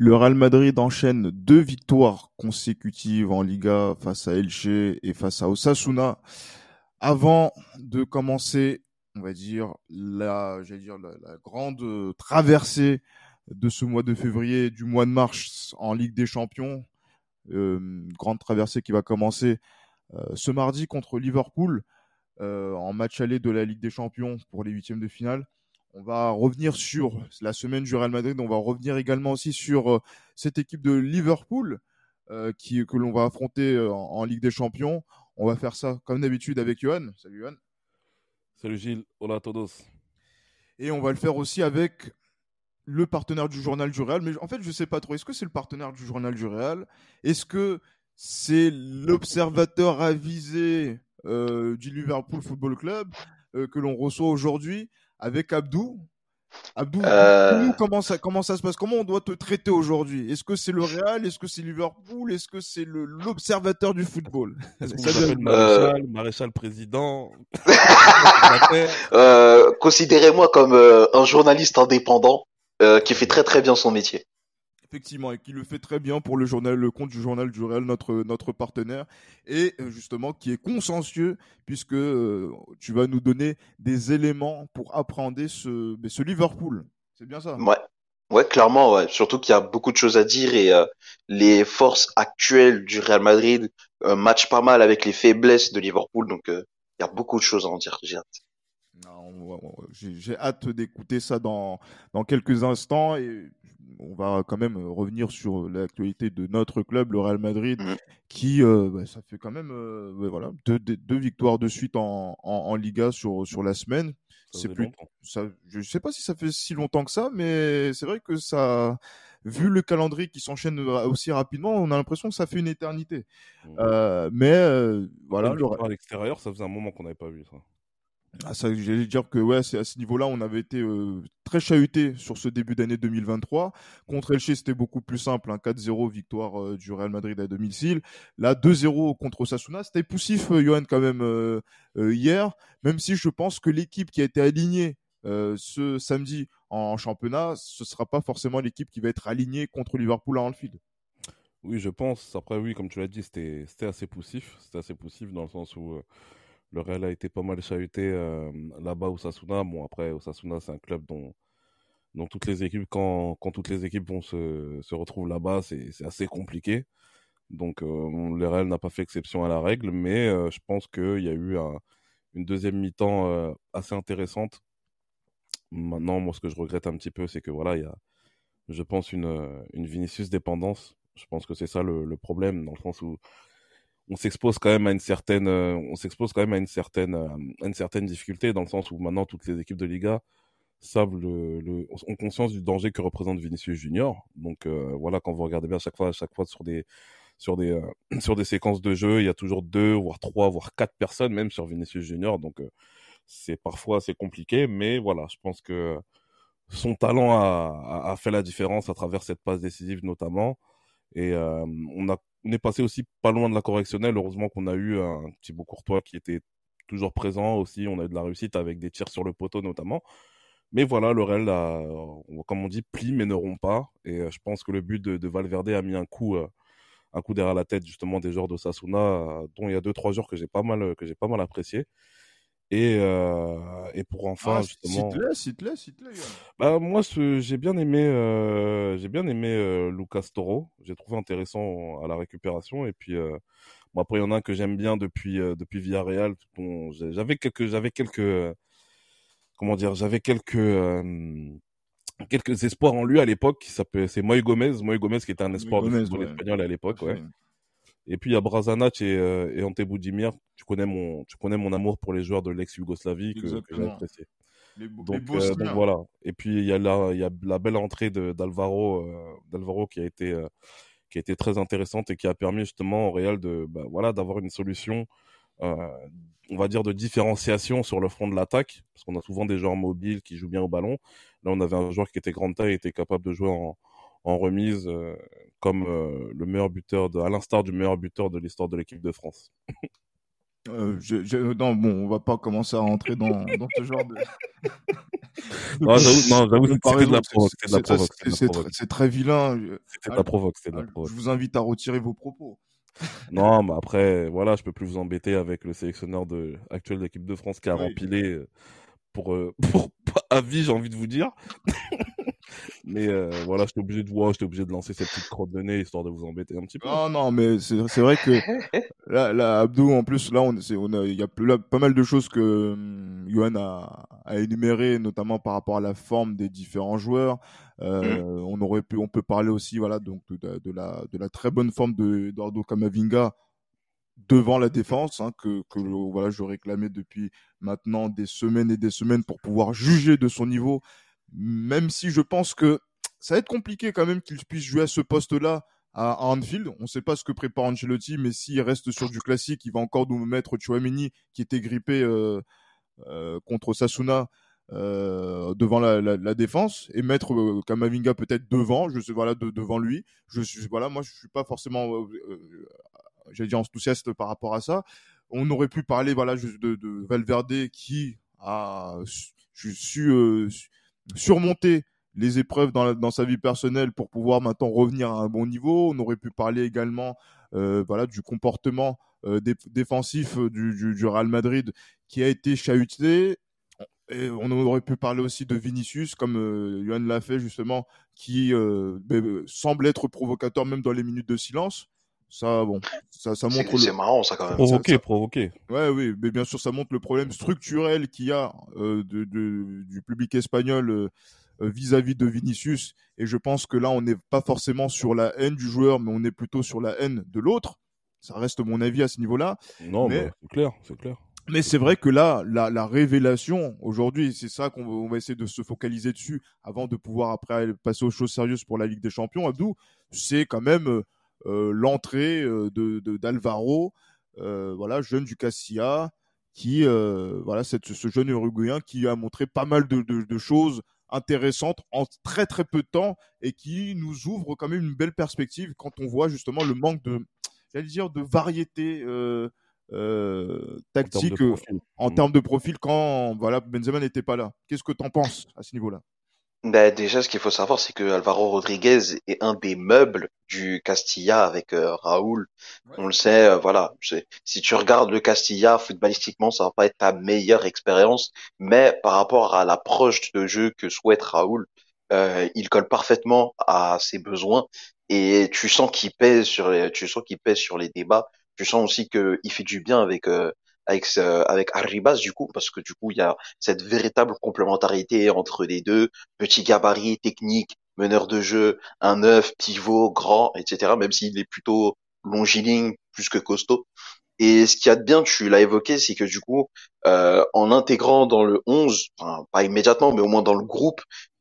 Le Real Madrid enchaîne deux victoires consécutives en Liga face à Elche et face à Osasuna. Avant de commencer, on va dire la, j'allais dire la, grande traversée de ce mois de février, du mois de mars en Ligue des Champions, euh, grande traversée qui va commencer euh, ce mardi contre Liverpool euh, en match aller de la Ligue des Champions pour les huitièmes de finale. On va revenir sur la semaine du Real Madrid. On va revenir également aussi sur euh, cette équipe de Liverpool euh, qui, que l'on va affronter euh, en, Ligue des Champions. On va faire ça comme d'habitude avec Johan. Salut Johan. Salut Gilles. Hola a todos. Et on va le faire aussi avec le partenaire du journal du Real. Mais en fait, je ne sais pas trop. Est-ce que c'est le partenaire du journal du Real? Est-ce que c'est l'observateur avisé du Liverpool Football Club que l'on reçoit aujourd'hui? Avec Abdou. Abdou, euh. comment, ça, comment ça se passe? Comment on doit te traiter aujourd'hui? Est-ce que c'est le Real? Est-ce que c'est Liverpool? Est-ce que c'est l'observateur du football? Est-ce qu'on s'appelle maréchal, maréchal président? Euh, Considérez-moi comme euh, un journaliste indépendant qui fait très très bien son métier. Effectivement, et qui le fait très bien pour le journal, le compte du journal du Real, notre, notre partenaire, et euh, justement qui est consciencieux, puisque euh, tu vas nous donner des éléments pour appréhender ce, ce Liverpool. C'est bien ça? Ouais, ouais clairement, ouais. surtout qu'il y a beaucoup de choses à dire, et euh, les forces actuelles du Real Madrid matchent pas mal avec les faiblesses de Liverpool, donc il y a beaucoup de choses à en dire, j'ai hâte. J'ai hâte d'écouter ça dans, dans quelques instants et on va quand même euh, revenir sur euh, l'actualité de notre club, le Real Madrid, mmh. qui, euh, bah, ça fait quand même voilà, deux, victoires de suite en, en, Liga sur, sur la semaine. C'est plus, ça, je sais pas si ça fait si longtemps que ça, mais c'est vrai que ça, vu le calendrier qui s'enchaîne aussi rapidement, on a l'impression que ça fait une éternité. Mmh. mais voilà. À l'extérieur, ça faisait un moment qu'on n'avait pas vu ça. Ah, j'allais dire que ouais, c'est à ce niveau-là, on avait été euh, très chahuté sur ce début d'année 2023. Contre Elche, c'était beaucoup plus simple, hein, 4-0 victoire euh, du Real Madrid à domicile. Là, 2-0 contre Sasuna, c'était poussif, euh, Johan, quand même hier. Même si je pense que l'équipe qui a été alignée ce samedi en championnat, ce sera pas forcément l'équipe qui va être alignée contre Liverpool à Anfield. Oui, je pense. Après, oui, comme tu l'as dit, c'était assez poussif. C'était assez poussif dans le sens où le Real a été pas mal chahuté euh, là-bas au Sasuna. Bon, après, au Sasuna, c'est un club dont, dont toutes les équipes, quand, quand toutes les équipes vont se, se retrouvent là-bas, c'est assez compliqué. Donc, euh, le Real n'a pas fait exception à la règle, mais euh, je pense qu'il y a eu une deuxième mi-temps assez intéressante. Maintenant, moi, ce que je regrette un petit peu, c'est que voilà, il y a, je pense, une, une Vinicius dépendance. Je pense que c'est ça le, le, problème, dans le sens où on s'expose quand même à une certaine, euh, on s'expose quand même à une certaine, euh, une certaine difficulté dans le sens où maintenant toutes les équipes de Liga savent le, ont conscience du danger que représente Vinicius Junior. Donc euh, voilà, quand vous regardez bien à chaque fois, à chaque fois sur des, sur des, sur des séquences de jeu, il y a toujours deux, voire trois, voire quatre personnes même sur Vinicius Junior. Donc c'est parfois assez compliqué, mais voilà, je pense que son talent a, a, fait la différence à travers cette passe décisive notamment. Et on a on est passé aussi pas loin de la correctionnelle. Heureusement qu'on a eu un Thibaut Courtois qui était toujours présent aussi. On a eu de la réussite avec des tirs sur le poteau notamment. Mais voilà, le Real, a, comme on dit, plie mais ne rompt pas. Et euh, je pense que le but de, Valverde a mis un coup, euh, un coup derrière la tête justement des joueurs de Sasuna, euh, dont il y a deux trois jours que j'ai pas mal, que j'ai pas mal apprécié. Et, euh, et pour enfin ah, justement. Cite-le, cite-le, cite-le. Bah moi j'ai bien aimé, euh, j'ai bien aimé euh, Lucas Toro. J'ai trouvé intéressant à la récupération et puis euh, bon, après il y en a un que j'aime bien depuis euh, depuis Villarreal. Bon, j'avais quelques j'avais quelques comment dire j'avais quelques quelques espoirs en lui à l'époque. Qui s'appelle c'est Moy Gomez, Moy Gomez qui était un espoir de football espagnol à l'époque, ouais. Et puis il y a Brazanac et, euh, et Ante Boudimir. Tu connais mon, tu connais mon amour pour les joueurs de l'ex-Yougoslavie que, j'ai apprécié. donc, euh, donc, voilà. Et puis il y a la, il y a la belle entrée d'Alvaro, euh, d'Alvaro qui a été, euh, qui a été très intéressante et qui a permis justement au Real de, bah, voilà, d'avoir une solution, euh, on va dire de différenciation sur le front de l'attaque, parce qu'on a souvent des joueurs mobiles qui jouent bien au ballon. Là, on avait un joueur qui était grande taille et était capable de jouer en, en remise euh, comme euh, le meilleur buteur, de, à l'instar du meilleur buteur de l'histoire de l'équipe de France. Euh, je, je, non, bon, on va pas commencer à rentrer dans, dans ce genre de. non, j'avoue, c'était de la provoque. C'est très vilain. C'était de la provoque, c'était de la Je vous invite à retirer vos propos. non, mais après, voilà, je peux plus vous embêter avec le sélectionneur de, actuel de l'équipe de France qui a rempilé euh, pour, euh, pour, à vie, j'ai envie de vous dire. Mais euh, voilà, j'étais obligé de voir, j'étais obligé de lancer cette petite crotte de nez histoire de vous embêter un petit peu. Non, non, mais c'est c'est vrai que là, là, Abdou, en plus, là, on, on a, il y a là, pas mal de choses que hum, Johan a, a énumérées, notamment par rapport à la forme des différents joueurs. Euh, mmh. On aurait pu, on peut parler aussi, voilà, donc de, de la de la très bonne forme de d'Ordo Kamavinga devant la défense, hein, que, que voilà, je réclamais depuis maintenant des semaines et des semaines pour pouvoir juger de son niveau, même si je pense que ça va être compliqué quand même qu'il puisse jouer à ce poste-là à, Anfield. On ne sait pas ce que prépare Ancelotti, mais s'il reste sur du classique, il va encore nous mettre Chouameni qui était grippé euh, euh, contre Sasuna. Euh, devant la, défense et mettre Kamavinga peut-être devant, voilà de, devant lui. Voilà, moi je suis pas forcément j'allais dire enthousiaste par rapport à ça. On aurait pu parler voilà de, de Valverde qui a su, euh, surmonter les épreuves dans, dans, sa vie personnelle pour pouvoir maintenant revenir à un bon niveau. On aurait pu parler également euh, voilà du comportement euh, défensif du, du, du, Real Madrid qui a été chahuté. Et on aurait pu parler aussi de Vinicius, comme euh, Johan l'a fait justement, qui euh, semble être provocateur même dans les minutes de silence. Ça, bon, ça, ça montre. C'est marrant, ça quand même. Provoqué, provoqué. Ouais, oui, mais bien sûr, ça montre le problème structurel qu'il y a euh, de, de, du public espagnol euh, euh, vis-à-vis -vis de Vinicius. Et je pense que là, on n'est pas forcément sur la haine du joueur, mais on est plutôt sur la haine de l'autre. Ça reste mon avis à ce niveau-là. Non, mais, c'est clair, c'est clair. Mais c'est vrai que là, la, la révélation aujourd'hui, c'est ça qu'on va essayer de se focaliser dessus avant de pouvoir après passer aux choses sérieuses pour la Ligue des Champions. Abdou, c'est quand même euh, l'entrée euh, de d'Alvaro, euh, voilà, jeune du Castilla, qui voilà, cette, ce jeune Uruguayen qui a montré pas mal de, de, de, choses intéressantes en très très peu de temps et qui nous ouvre quand même une belle perspective quand on voit justement le manque de, j'allais dire, de variété. Euh, euh, tactique en termes de, profil quand voilà Benzema n'était pas là. Qu'est-ce que tu en penses à ce niveau-là? Ben déjà, ce qu'il faut savoir, c'est que Alvaro Rodriguez est un des meubles du Castilla avec euh, Raoul. On le sait, euh, voilà. Si tu regardes le Castilla footballistiquement, ça va pas être ta meilleure expérience, mais par rapport à l'approche de jeu que souhaite Raoul, euh, il colle parfaitement à ses besoins et tu sens qu'il pèse sur les, tu sens qu'il pèse sur les débats. Tu sens aussi qu'il fait du bien avec avec avec Arribas du coup parce que du coup il y a cette véritable complémentarité entre les deux. Petit gabarit technique meneur de jeu un neuf pivot grand etc même s'il est plutôt longiligne plus que costaud. Et ce qu'il y a de bien tu l'as évoqué c'est que du coup euh, en intégrant dans le 11 enfin, pas immédiatement mais au moins dans le groupe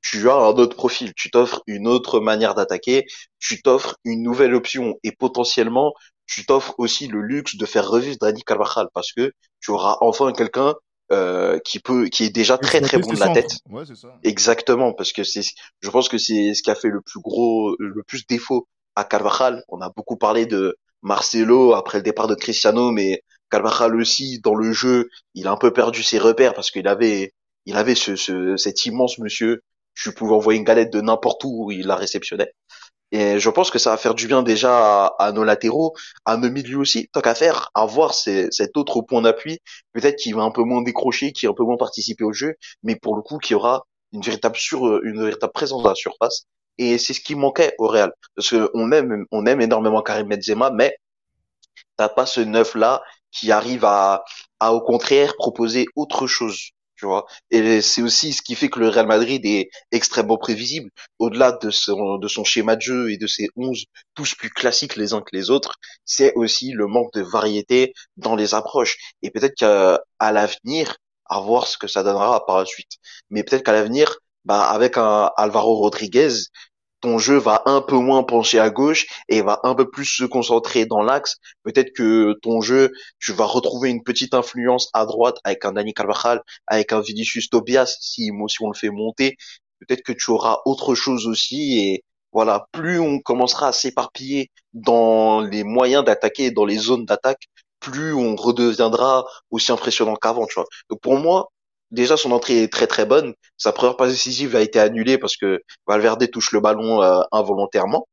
tu as un autre profil, tu t'offres une autre manière d'attaquer, tu t'offres une nouvelle option et potentiellement tu t'offres aussi le luxe de faire revivre Dani Carvajal parce que tu auras enfin quelqu'un euh, qui peut, qui est déjà très très bon de la tête. Ouais, ça. Exactement, parce que c'est, je pense que c'est ce qui a fait le plus gros, le plus défaut à Carvajal. On a beaucoup parlé de Marcelo après le départ de Cristiano, mais Carvajal aussi dans le jeu, il a un peu perdu ses repères parce qu'il avait, il avait ce, ce, cet immense monsieur. Tu pouvais envoyer une galette de n'importe où, il la réceptionnait. Et je pense que ça va faire du bien déjà à, nos latéraux, à nos milieux aussi, tant qu'à faire, avoir cet autre point d'appui, peut-être qui va un peu moins décrocher, qui va un peu moins participer au jeu, mais pour le coup qui aura une véritable sur, une véritable présence à la surface. Et c'est ce qui manquait au Real, parce qu'on aime, on aime énormément Karim Benzema, mais t'as pas ce neuf là qui arrive à, à au contraire proposer autre chose tu vois. Et c'est aussi ce qui fait que le Real Madrid est extrêmement prévisible. Au-delà de son, de son schéma de jeu et de ses 11 tous plus classiques les uns que les autres, c'est aussi le manque de variété dans les approches. Et peut-être qu'à l'avenir, à voir ce que ça donnera par la suite. Mais peut-être qu'à l'avenir, bah, avec un Alvaro Rodriguez, ton jeu va un peu moins pencher à gauche et va un peu plus se concentrer dans l'axe. Peut-être que ton jeu, tu vas retrouver une petite influence à droite avec un Dani Carvajal, avec un Vinicius Tobias, si, si on le fait monter. Peut-être que tu auras autre chose aussi et voilà, plus on commencera à s'éparpiller dans les moyens d'attaquer, dans les zones d'attaque, plus on redeviendra aussi impressionnant qu'avant, tu vois. Donc pour moi, déjà son entrée est très très bonne. Sa première passe décisive a été annulée parce que Valverde touche le ballon euh, involontairement.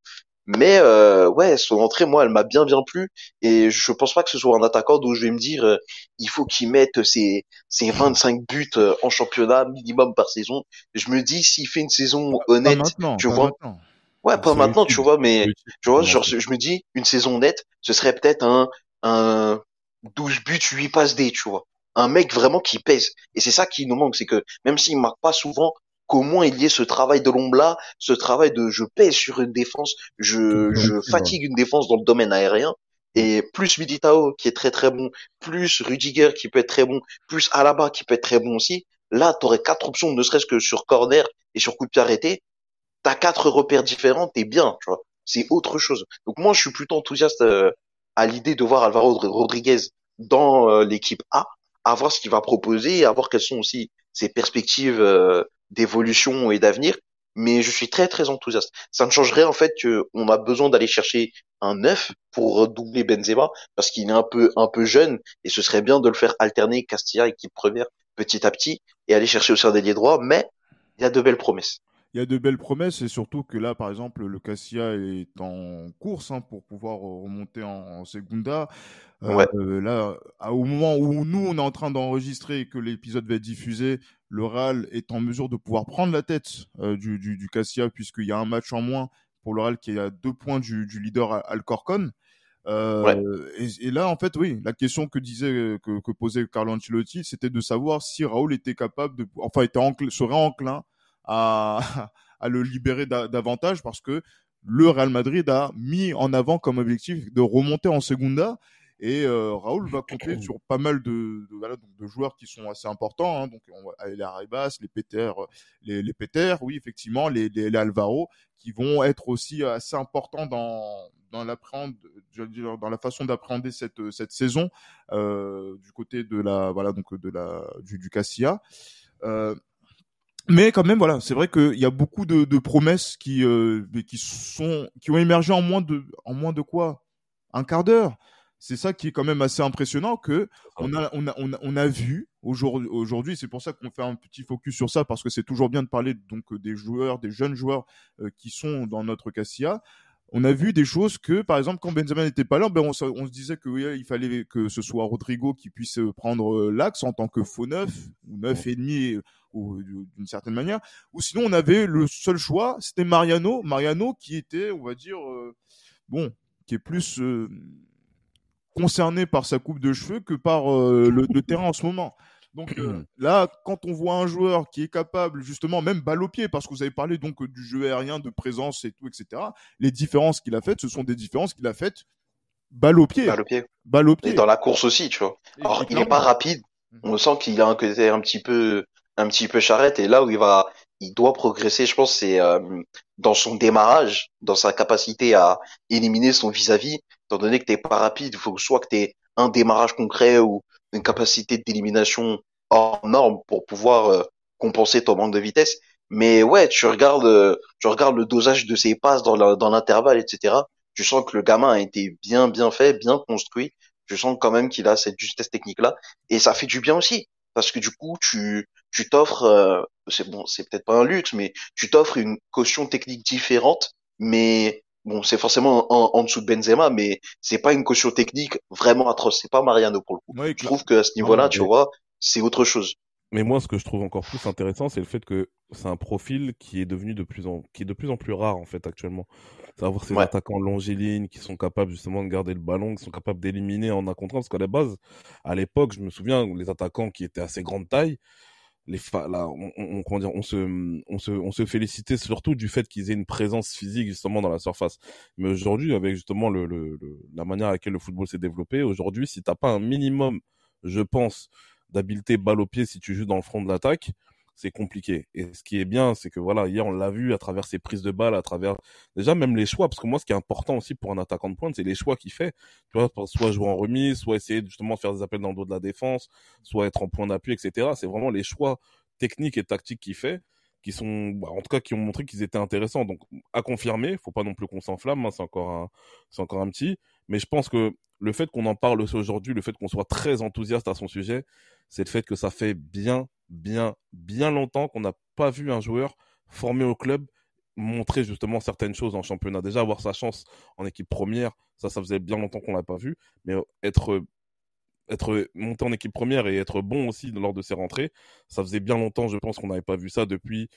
Mais euh, ouais, son entrée, moi, elle m'a bien bien plu. Et je pense pas que ce soit un attaquant dont je vais me dire, euh, il faut qu'il mette ses, ses 25 buts en championnat minimum par saison. Je me dis, s'il fait une saison honnête, tu vois. Ouais, pas maintenant, tu vois, mais tu vois, genre, je me dis, une saison nette, ce serait peut-être un, un 12 buts, 8 passes D, tu vois. Un mec vraiment qui pèse. Et c'est ça qui nous manque, c'est que même s'il marque pas souvent, qu'au moins il y ait ce travail de l'ombre là, ce travail de je pèse sur une défense, je, je fatigue une défense dans le domaine aérien. Et plus Militao qui est très très bon, plus Rudiger qui peut être très bon, plus Alaba qui peut être très bon aussi. Là, tu aurais quatre options, ne serait-ce que sur corner et sur coup de pied arrêté t'as quatre repères différents, t'es bien, tu vois. C'est autre chose. Donc moi, je suis plutôt enthousiaste euh, à l'idée de voir Alvaro Rodriguez dans euh, l'équipe A, à voir ce qu'il va proposer, à voir quelles sont aussi ses perspectives euh, d'évolution et d'avenir. Mais je suis très très enthousiaste. Ça ne changerait en fait qu'on a besoin d'aller chercher un neuf pour doubler Benzema parce qu'il est un peu un peu jeune et ce serait bien de le faire alterner Castilla équipe première petit à petit et aller chercher aussi un délié droit. Mais il y a de belles promesses il y a de belles promesses et surtout que là, par exemple, le Cassia est en course hein, pour pouvoir remonter en, Segunda. Euh, là, au moment où nous, on est en train d'enregistrer et que l'épisode va être diffusé, le Real est en mesure de pouvoir prendre la tête euh, du, du, Cassia puisqu'il y a un match en moins pour le Real qui est à deux points du, leader Alcorcon. Euh, et, là, en fait, oui, la question que disait, que, posait Carlo Ancelotti, c'était de savoir si Raoul était capable de, enfin, était serait enclin à, à le libérer davantage parce que le Real Madrid a mis en avant comme objectif de remonter en Segunda. Et euh, Raoul va compter sur pas mal de, de, voilà, de joueurs qui sont assez importants. Hein. Donc, on va, les Arribas, les Peter, les, les Peter, oui, effectivement, les, les, Alvaro, qui vont être aussi assez importants dans, dans, dans la façon d'appréhender cette, cette saison euh, du côté de la, voilà, donc de la, du, du Cassia. Euh, mais quand même, voilà, c'est vrai qu'il y a beaucoup de, de promesses qui, euh, qui sont, qui ont émergé en moins de, en moins de quoi, un quart d'heure. C'est ça qui est quand même assez impressionnant que on a, on a, on a, on a vu aujourd'hui, aujourd'hui, c'est pour ça qu'on fait un petit focus sur ça parce que c'est toujours bien de parler donc des joueurs, des jeunes joueurs euh, qui sont dans notre Cassia. On a vu des choses que, par exemple, quand Benzema n'était pas là, ben on, se, disait que oui, il fallait que ce soit Rodrigo qui puisse euh, prendre euh, l'axe en tant que faux neuf ou neuf et demi ou d'une certaine manière. Ou sinon, on avait le seul choix, c'était Mariano, Mariano qui était, on va dire, euh, bon, qui est plus concerné par sa coupe de cheveux que par le terrain en ce moment. Donc euh, là, quand on voit un joueur qui est capable, justement, même balle au pied, parce que vous avez parlé donc du jeu aérien, de présence et tout, etc. Les différences qu'il a faites, ce sont des différences qu'il a faites balle au pied. Balle au pied. Balle au pied. Et dans la course aussi, tu vois. Alors, il n'est pas rapide. Mhm. On sent qu'il a un côté un petit peu, un petit peu charrette. Et là où il va, il doit progresser, je pense, c'est euh, dans son démarrage, dans sa capacité à éliminer son vis-à-vis. Étant donné que t'es pas rapide, il faut soit que t'aies un démarrage concret ou une capacité d'élimination hors norme pour pouvoir euh, compenser ton manque de vitesse. Mais ouais, tu regardes, euh, tu regardes le dosage de ses passes dans l'intervalle, etc. Tu sens que le gamin a été bien, bien fait, bien construit. Je sens quand même qu'il a cette justesse technique là, et ça fait du bien aussi parce que du coup, tu, tu t'offres, euh, c'est bon, c'est peut-être pas un luxe, mais tu t'offres une caution technique différente, mais bon, c'est forcément en, dessous de Benzema, mais c'est pas une caution technique vraiment atroce. C'est pas Mariano pour le coup. je trouve que à ce niveau-là, tu vois, c'est autre chose. Mais moi, ce que je trouve encore plus intéressant, c'est le fait que c'est un profil qui est devenu de plus en, qui est de plus en plus rare en fait actuellement. Savoir ces attaquants longilines qui sont capables justement de garder le ballon, qui sont capables d'éliminer en un contre un. Parce qu'à la base, à l'époque, je me souviens, les attaquants qui étaient assez grande taille, les là, on, dire, on se, on se, on se félicitait surtout du fait qu'ils aient une présence physique justement dans la surface. Mais aujourd'hui, avec justement le, le, la manière à laquelle le football s'est développé, aujourd'hui, si t'as pas un minimum, je pense, d'habileté balle au pied si tu joues dans le front de l'attaque, c'est compliqué. Et ce qui est bien, c'est que voilà, hier on l'a vu à travers ses prises de balles, à travers déjà même les choix, parce que moi ce qui est important aussi pour un attaquant de pointe, c'est les choix qu'il fait. Tu vois, soit jouer en remise, soit essayer justement de faire des appels dans le dos de la défense, soit être en point d'appui, etc. C'est vraiment les choix techniques et tactiques qu'il fait qui sont, bah, en tout cas, qui ont montré qu'ils étaient intéressants. Donc, à confirmer, faut pas non plus qu'on s'enflamme, hein, c'est encore un, c'est encore un petit. Mais je pense que le fait qu'on en parle aujourd'hui, le fait qu'on soit très enthousiaste à son sujet, c'est le fait que ça fait bien, bien, bien longtemps qu'on n'a pas vu un joueur formé au club montrer justement certaines choses en championnat. Déjà, avoir sa chance en équipe première, ça, ça faisait bien longtemps qu'on l'a pas vu. Mais être être monté en équipe première et être bon aussi lors de ses rentrées, ça faisait bien longtemps, je pense qu'on n'avait pas vu ça depuis,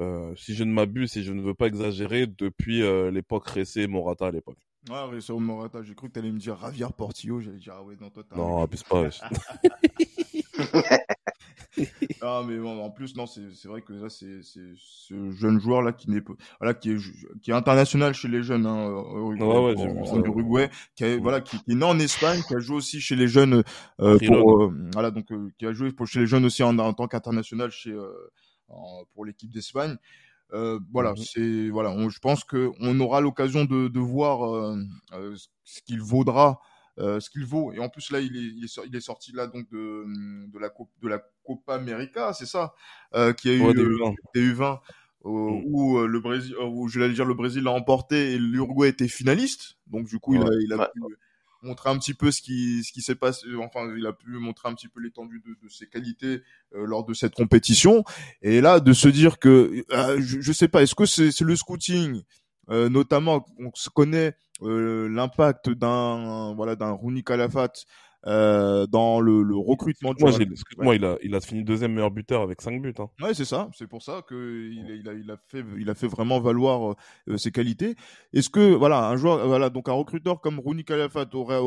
euh, si je ne m'abuse, et je ne veux pas exagérer, depuis euh, l'époque Ressé Morata à l'époque. Ah, Ressé Morata, j'ai cru que tu allais me dire Javier Portillo, j'allais dire ah ouais, non, toi Non, abuse pas. ah mais bon, en plus non c'est vrai que là c'est ce jeune joueur là qui n'est voilà qui est qui est international chez les jeunes hein, ouais, en, Uruguay qui est, voilà qui, est né en Espagne qui a joué aussi chez les jeunes euh, pour euh, voilà donc euh, qui a joué pour chez les jeunes aussi en, en tant qu'international chez pour l'équipe d'Espagne. Voilà mhm. c'est voilà je pense que on aura l'occasion de, de voir ce qu'il vaudra euh, ce qu'il vaut. Et en plus là, il est, il est, il est sorti là donc de, de la de la Copa América, c'est ça, euh, qui a eu des U20, mm. où euh, le Brésil, où je vais dire le Brésil l'a emporté et l'Uruguay était finaliste. Donc du coup, il a, il a pu montrer un petit peu ce qui ce qui s'est passé. Enfin, il a pu montrer un petit peu l'étendue de, de, ses qualités lors de cette compétition. Et là, de se dire que je, je sais pas, est-ce que c'est le scouting euh, notamment, on se connaît euh, l'impact d'un voilà d'un Rouni Calafat euh, dans le, le recrutement du Moi, il a il a fini deuxième meilleur buteur avec 5 buts. Hein. Ouais, c'est ça. C'est pour ça que il, il, a il a fait il a fait vraiment valoir euh, ses qualités. Est-ce que voilà un joueur voilà donc un recruteur comme Rouni Calafat aurait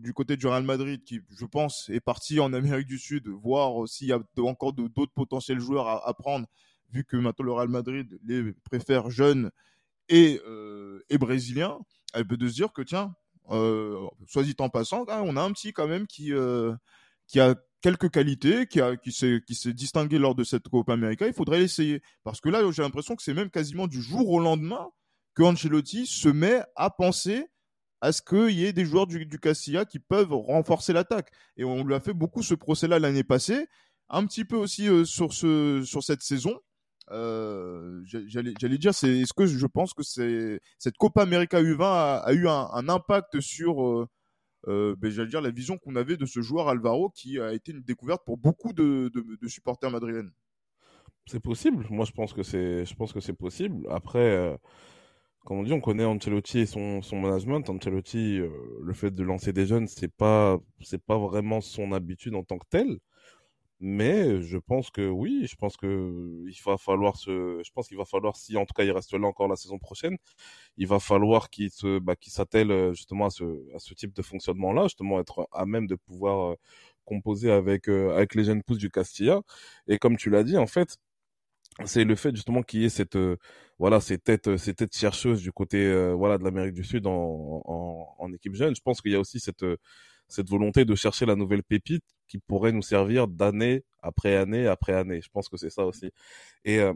du côté du Real Madrid qui je pense est parti en Amérique du Sud voir s'il y a encore d'autres potentiels joueurs à, à prendre vu que maintenant le Real Madrid les préfère jeunes et, euh, et brésilien, elle peut se dire que tiens, soit dit en passant, hein, on a un petit quand même qui euh, qui a quelques qualités, qui a qui s'est qui s'est distingué lors de cette Copa América. Il faudrait l'essayer parce que là, j'ai l'impression que c'est même quasiment du jour au lendemain que Ancelotti se met à penser à ce qu'il y ait des joueurs du, du Castilla qui peuvent renforcer l'attaque. Et on lui a fait beaucoup ce procès-là l'année passée, un petit peu aussi euh, sur ce sur cette saison euh, j'allais dire, est-ce que je pense que cette Copa América U20 a, eu un, impact sur, euh, euh, ben, j'allais dire, la vision qu'on avait de ce joueur Alvaro qui a été une découverte pour beaucoup de, de, de supporters madrilènes? C'est possible. Moi, je pense que c'est, possible. Après, comme on dit, on connaît Ancelotti et son, management. Ancelotti, le fait de lancer des jeunes, c'est pas, c'est pas vraiment son habitude en tant que tel. Mais je pense que oui, je pense que il va falloir se, je pense qu'il va falloir si en tout cas il reste là encore la saison prochaine, il va falloir qu'il se, bah, qu'il s'attelle euh, justement à ce, à ce type de fonctionnement-là, justement être à même de pouvoir euh, composer avec euh, avec les jeunes pousses du Castilla. Et comme tu l'as dit, en fait, c'est le fait justement qu'il y ait cette voilà ces têtes ces têtes chercheuses du côté voilà de l'Amérique du Sud en, en, en équipe jeune. Je pense qu'il y a aussi cette cette volonté de chercher la nouvelle pépite qui pourrait nous servir d'année après année après année. Je pense que c'est ça aussi. Et euh,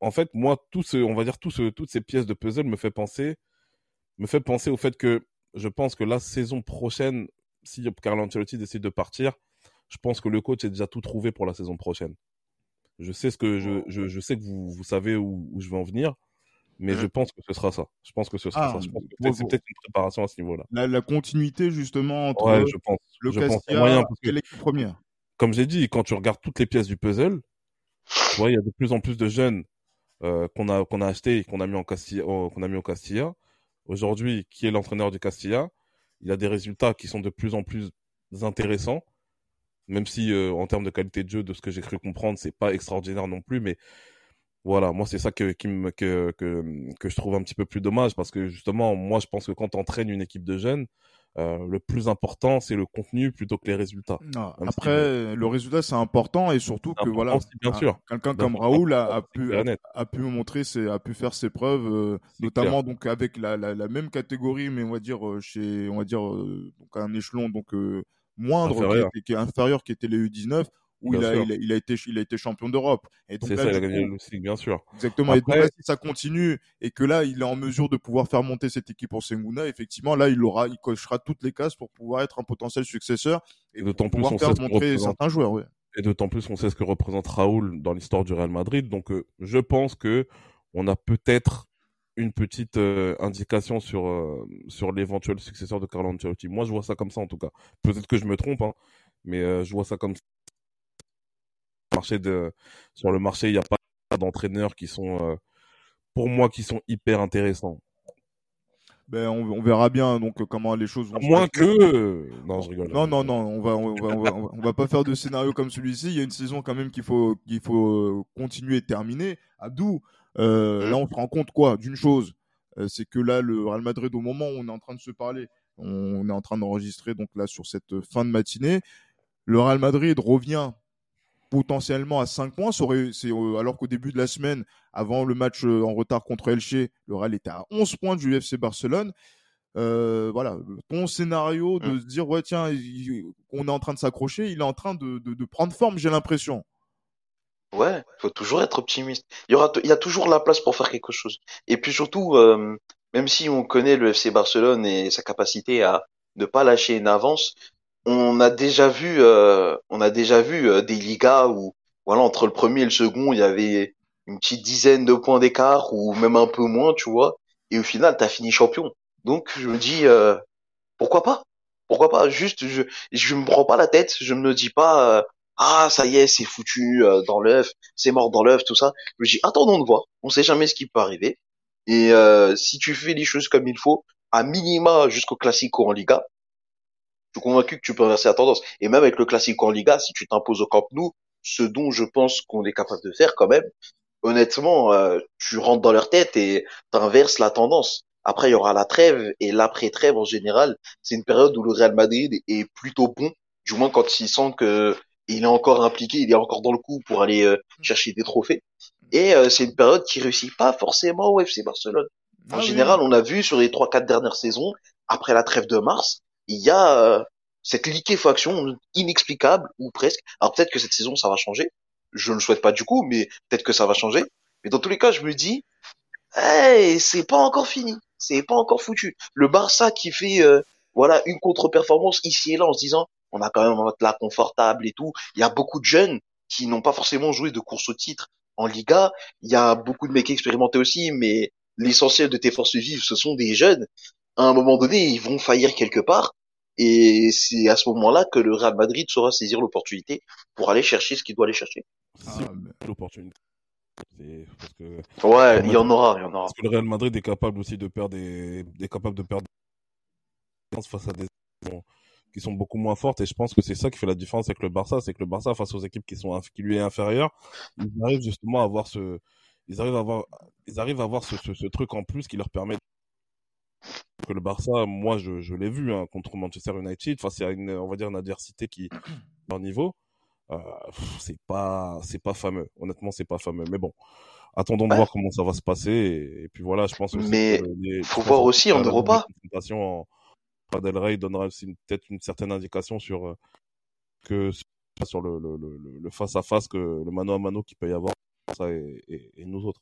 en fait, moi, tout ce, on va dire, tout ce, toutes ces pièces de puzzle me fait penser, me fait penser au fait que je pense que la saison prochaine, si Carlo Ancelotti décide de partir, je pense que le coach est déjà tout trouvé pour la saison prochaine. Je sais ce que je, je, je sais que vous, vous savez où, où je vais en venir mais je pense que ce sera ça. Je pense que ce sera ça. Je pense que c'est peut-être une préparation à ce niveau-là. La, la, continuité justement entre je pense. le je Castilla et l'équipe première. Comme j'ai dit, quand tu regardes toutes les pièces du puzzle, tu vois, il y a de plus en plus de jeunes euh, qu'on a qu'on a acheté et qu'on a mis en Castilla, qu'on a mis au Castilla. Aujourd'hui, qui est l'entraîneur du Castilla Il a des résultats qui sont de plus en plus intéressants, même si euh, en termes de qualité de jeu, de ce que j'ai cru comprendre, c'est pas extraordinaire non plus, mais voilà, moi c'est ça que, qui me, que, que, que je trouve un petit peu plus dommage parce que justement, moi je pense que quand tu entraînes une équipe de jeunes, euh, le plus important c'est le contenu plutôt que les résultats. Non, après, le résultat c'est important et surtout que voilà, bien sûr, quelqu'un comme Raoul a, a pu a, a, pu montrer ses, a pu faire ses preuves, euh, notamment donc avec la, la, la, même catégorie, mais on va dire euh, chez, on va dire euh, donc un échelon donc moindre, inférieur. Qui, qui, est inférieur, qui était les U19 où il a, il a, il, a, été, il a été champion d'Europe. Et donc c'est ça, il a gagné le Ligue, bien sûr. Exactement. Après... Et donc là, si ça continue et que là, il est en mesure de pouvoir faire monter cette équipe pour Sengouna, effectivement, là, il aura, il cochera toutes les cases pour pouvoir être un potentiel successeur et d'autant plus pouvoir faire montrer certains joueurs. Ouais. Et d'autant plus qu'on sait ce que représente Raoul dans l'histoire du Real Madrid. Donc, euh, je pense que on a peut-être une petite euh, indication sur, euh, sur l'éventuel successeur de Carlo Ancelotti. Moi, je vois ça comme ça, en tout cas. Peut-être que je me trompe, hein, mais je vois ça comme ça. Marché de... Sur le marché, il n'y a pas d'entraîneurs qui sont, pour moi, qui sont hyper intéressants. Ben, on, verra bien donc comment les choses vont. Moins que. Non, je rigole. Non, non, non, on va, on va, on va, pas faire de scénario comme celui-ci. Il y a une saison quand même qu'il faut, qu'il faut euh, continuer et terminer. Abdou, euh, là, on se rend compte quoi D'une chose, euh, c'est que là, le Real Madrid, au moment où on est en train de se parler, on est en train d'enregistrer donc là sur cette fin de matinée, le Real Madrid revient potentiellement à 5 points. Euh, alors qu'au début de la semaine, avant le match euh, en retard contre Elche, le Real était à 11 points du FC Barcelone. Euh, voilà, ton scénario de mmh. se dire, ouais, tiens, on est en train de s'accrocher, il est en train de, prendre forme, j'ai l'impression. Ouais, il faut toujours être optimiste. Il y, aura il y a toujours la place pour faire quelque chose. Et puis surtout, même si on connaît le FC Barcelone et sa capacité à ne pas lâcher une avance, on a déjà vu, euh, on a déjà vu euh, des ligas où, voilà, entre le premier et le second, il y avait une petite dizaine de points d'écart ou même un peu moins, tu vois. Et au final, t'as fini champion. Donc je me dis, euh, pourquoi pas? Pourquoi pas? Juste, je, je me prends pas la tête. Je me dis pas, ah ça y est, c'est foutu dans l'œuf, c'est mort dans l'œuf, tout ça. Je me dis, attendons de voir. On sait jamais ce qui peut arriver. Et si tu fais les choses comme il faut, à minima jusqu'au classico en Liga, je suis convaincu que tu peux inverser la tendance. Et même avec le classique en Liga, si tu t'imposes au Camp Nou, ce dont je pense qu'on est capable de faire quand même, honnêtement, euh, tu rentres dans leur tête et t'inverses la tendance. Après, il y aura la trêve et l'après-trêve en général, c'est une période où le Real Madrid est plutôt bon, du moins quand il sent que il est encore impliqué, il est encore dans le coup pour aller euh, chercher des trophées. Et euh, c'est une période qui réussit pas forcément au FC Barcelone. En ah général, on a vu sur les trois quatre dernières saisons, après la trêve de mars, il y a euh, cette liquéfaction inexplicable ou presque. Alors peut-être que cette saison ça va changer. Je ne le souhaite pas du coup, mais peut-être que ça va changer. Mais dans tous les cas, je me dis, hey, c'est pas encore fini, c'est pas encore foutu. Le Barça qui fait euh, voilà une contre-performance ici et là en se disant, on a quand même un là confortable et tout. Il y a beaucoup de jeunes qui n'ont pas forcément joué de course au titre en Liga. Il y a beaucoup de mecs expérimentés aussi, mais l'essentiel de tes forces vives, ce sont des jeunes à un moment donné, ils vont faillir quelque part. Et c'est à ce moment-là que le Real Madrid saura saisir l'opportunité pour aller chercher ce qu'il doit aller chercher. Ah, l'opportunité. ouais, il y en aura, il y en aura. Parce que le Real Madrid est capable aussi de perdre des, est capable de perdre face à des qui sont beaucoup moins fortes et je pense que c'est ça qui fait la différence avec le Barça, c'est que le Barça face aux équipes qui sont qui lui est inférieures, ils arrivent justement à avoir ce, ils arrivent à avoir, ils arrivent à avoir ce, ce truc en plus qui leur permet que le Barça, moi, je, je l'ai vu hein, contre Manchester United face à une, on va dire, une adversité qui est niveau. Euh, c'est pas, c'est pas fameux. Honnêtement, c'est pas fameux. Mais bon, attendons de voir comment ça va se passer. Et, puis voilà, je pense. Aussi Mais faut voir aussi en Europa. En Del Rey donnera aussi peut-être une certaine indication sur euh, que sur le, le, le, face à face que le mano à mano qui peut y avoir ça et, et nous autres.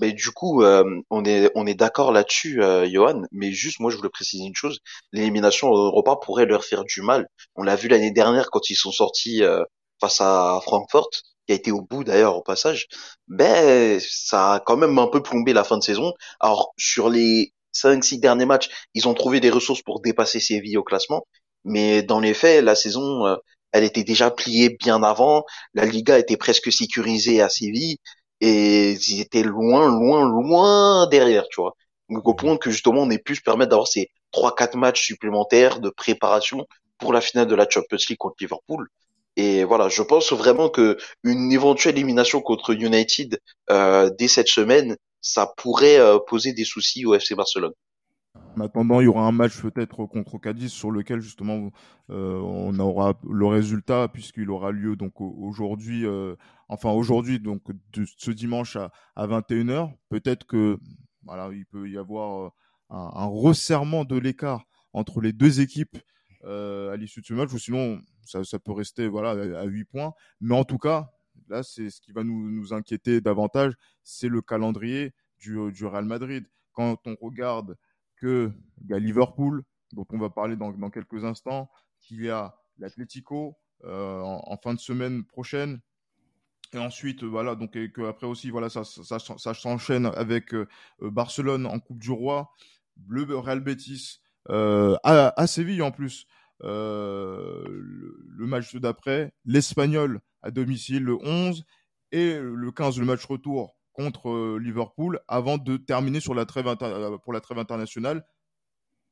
Mais du coup, euh, on est on est d'accord là-dessus, euh, Johan. Mais juste, moi, je voulais préciser une chose l'élimination Europa pourrait leur faire du mal. On l'a vu l'année dernière quand ils sont sortis euh, face à Francfort, qui a été au bout d'ailleurs au passage. Ben, ça a quand même un peu plombé la fin de saison. Alors sur les cinq six derniers matchs, ils ont trouvé des ressources pour dépasser Séville au classement. Mais dans les faits, la saison, euh, elle était déjà pliée bien avant. La Liga était presque sécurisée à Séville et ils étaient loin, loin, loin derrière, tu vois. Donc au point que justement on ait pu se permettre d'avoir ces trois, quatre matchs supplémentaires de préparation pour la finale de la Champions League contre Liverpool. Et voilà, je pense vraiment que une éventuelle élimination contre United euh, dès cette semaine, ça pourrait euh, poser des soucis au FC Barcelone. En attendant, il y aura un match peut-être contre Cadiz sur lequel justement euh, on aura le résultat puisqu'il aura lieu donc aujourd'hui, euh, enfin aujourd'hui donc ce dimanche à, 21h. Peut-être que voilà, il peut y avoir euh, un, resserrement de l'écart entre les deux équipes à l'issue de ce match, ou sinon ça, peut rester voilà à 8 points. Mais en tout cas, là c'est ce qui va nous, nous inquiéter davantage, c'est le calendrier du Real Madrid. Quand on regarde qu'il y a Liverpool, dont on va parler dans, quelques instants, qu'il y a l'Atlético, en, fin de semaine prochaine. Et ensuite, voilà, donc et que après aussi, voilà, ça, s'enchaîne avec Barcelone en Coupe du Roi, le Real Betis à, à, Séville en plus. le, match d'après, l'Espagnol à domicile le 11 et le 15 le match retour contre Liverpool avant de terminer sur la trêve pour la trêve internationale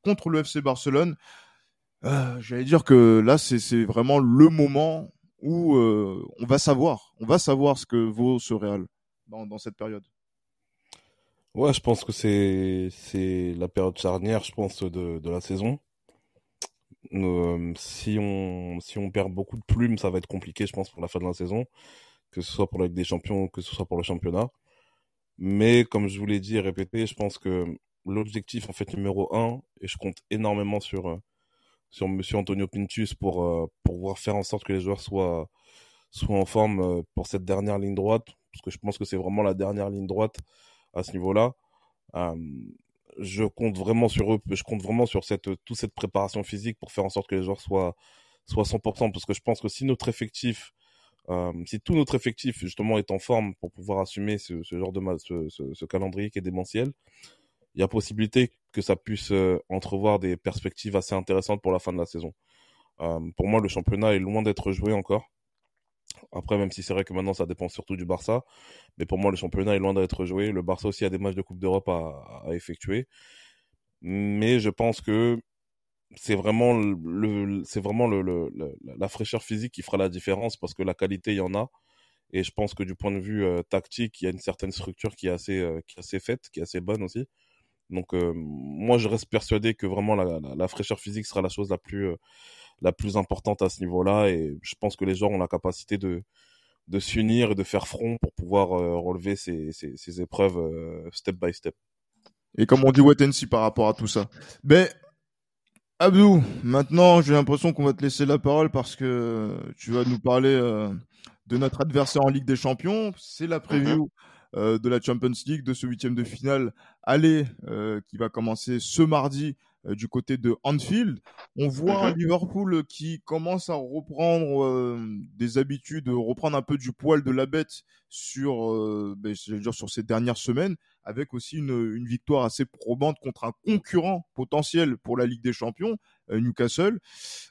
contre le FC Barcelone. Euh, J'allais dire que là, c'est vraiment le moment où euh, on va savoir, on va savoir ce que vaut ce Real dans, cette période. Ouais, je pense que c'est la période charnière, je pense, de, la saison. Euh, si on si on perd beaucoup de plumes, ça va être compliqué, je pense, pour la fin de la saison, que ce soit pour la Ligue des Champions, que ce soit pour le championnat. Mais comme je vous l'ai dit et répété, je pense que l'objectif en fait numéro un, et je compte énormément sur euh, sur Monsieur Antonio Pintus pour euh, pour pouvoir faire en sorte que les joueurs soient soient en forme euh, pour cette dernière ligne droite, parce que je pense que c'est vraiment la dernière ligne droite à ce niveau-là. je compte vraiment sur eux, je compte vraiment sur cette toute cette préparation physique pour faire en sorte que les joueurs soient soient 100%, parce que je pense que si notre effectif si tout notre effectif justement est en forme pour pouvoir assumer ce, ce genre de ce, ce, ce, calendrier qui est démentiel, il y a possibilité que ça puisse euh, entrevoir des perspectives assez intéressantes pour la fin de la saison. Euh, pour moi, le championnat est loin d'être joué encore. Après, même si c'est vrai que maintenant ça dépend surtout du Barça, mais pour moi le championnat est loin d'être joué. Le Barça aussi a des matchs de Coupe d'Europe à, à, effectuer, mais je pense que c'est vraiment le, c'est vraiment le, le, la fraîcheur physique qui fera la différence parce que la qualité il y en a et je pense que du point de vue euh, tactique il y a une certaine structure qui est assez qui est assez faite, qui est assez bonne aussi. Donc euh, moi je reste persuadé que vraiment la, la, fraîcheur physique sera la chose la plus euh, la plus importante à ce niveau-là et je pense que les joueurs ont la capacité de de s'unir et de faire front pour pouvoir euh, relever ces, ces, ces épreuves step by step. Et comme on dit Watensi par rapport à tout ça. Mais Abdou, maintenant j'ai l'impression qu'on va te laisser la parole parce que tu vas nous parler de notre adversaire en Ligue des Champions. C'est la preview. Mm-hmm. Euh, de la Champions League, de ce huitième de finale aller euh, qui va commencer ce mardi euh, du côté de Anfield. On voit un mhm. Liverpool qui commence à reprendre des habitudes, reprendre un peu du poil de la bête sur, ben, dire sur ces dernières semaines, avec aussi une, une, victoire assez probante contre un concurrent potentiel pour la Ligue des Champions, euh, Newcastle,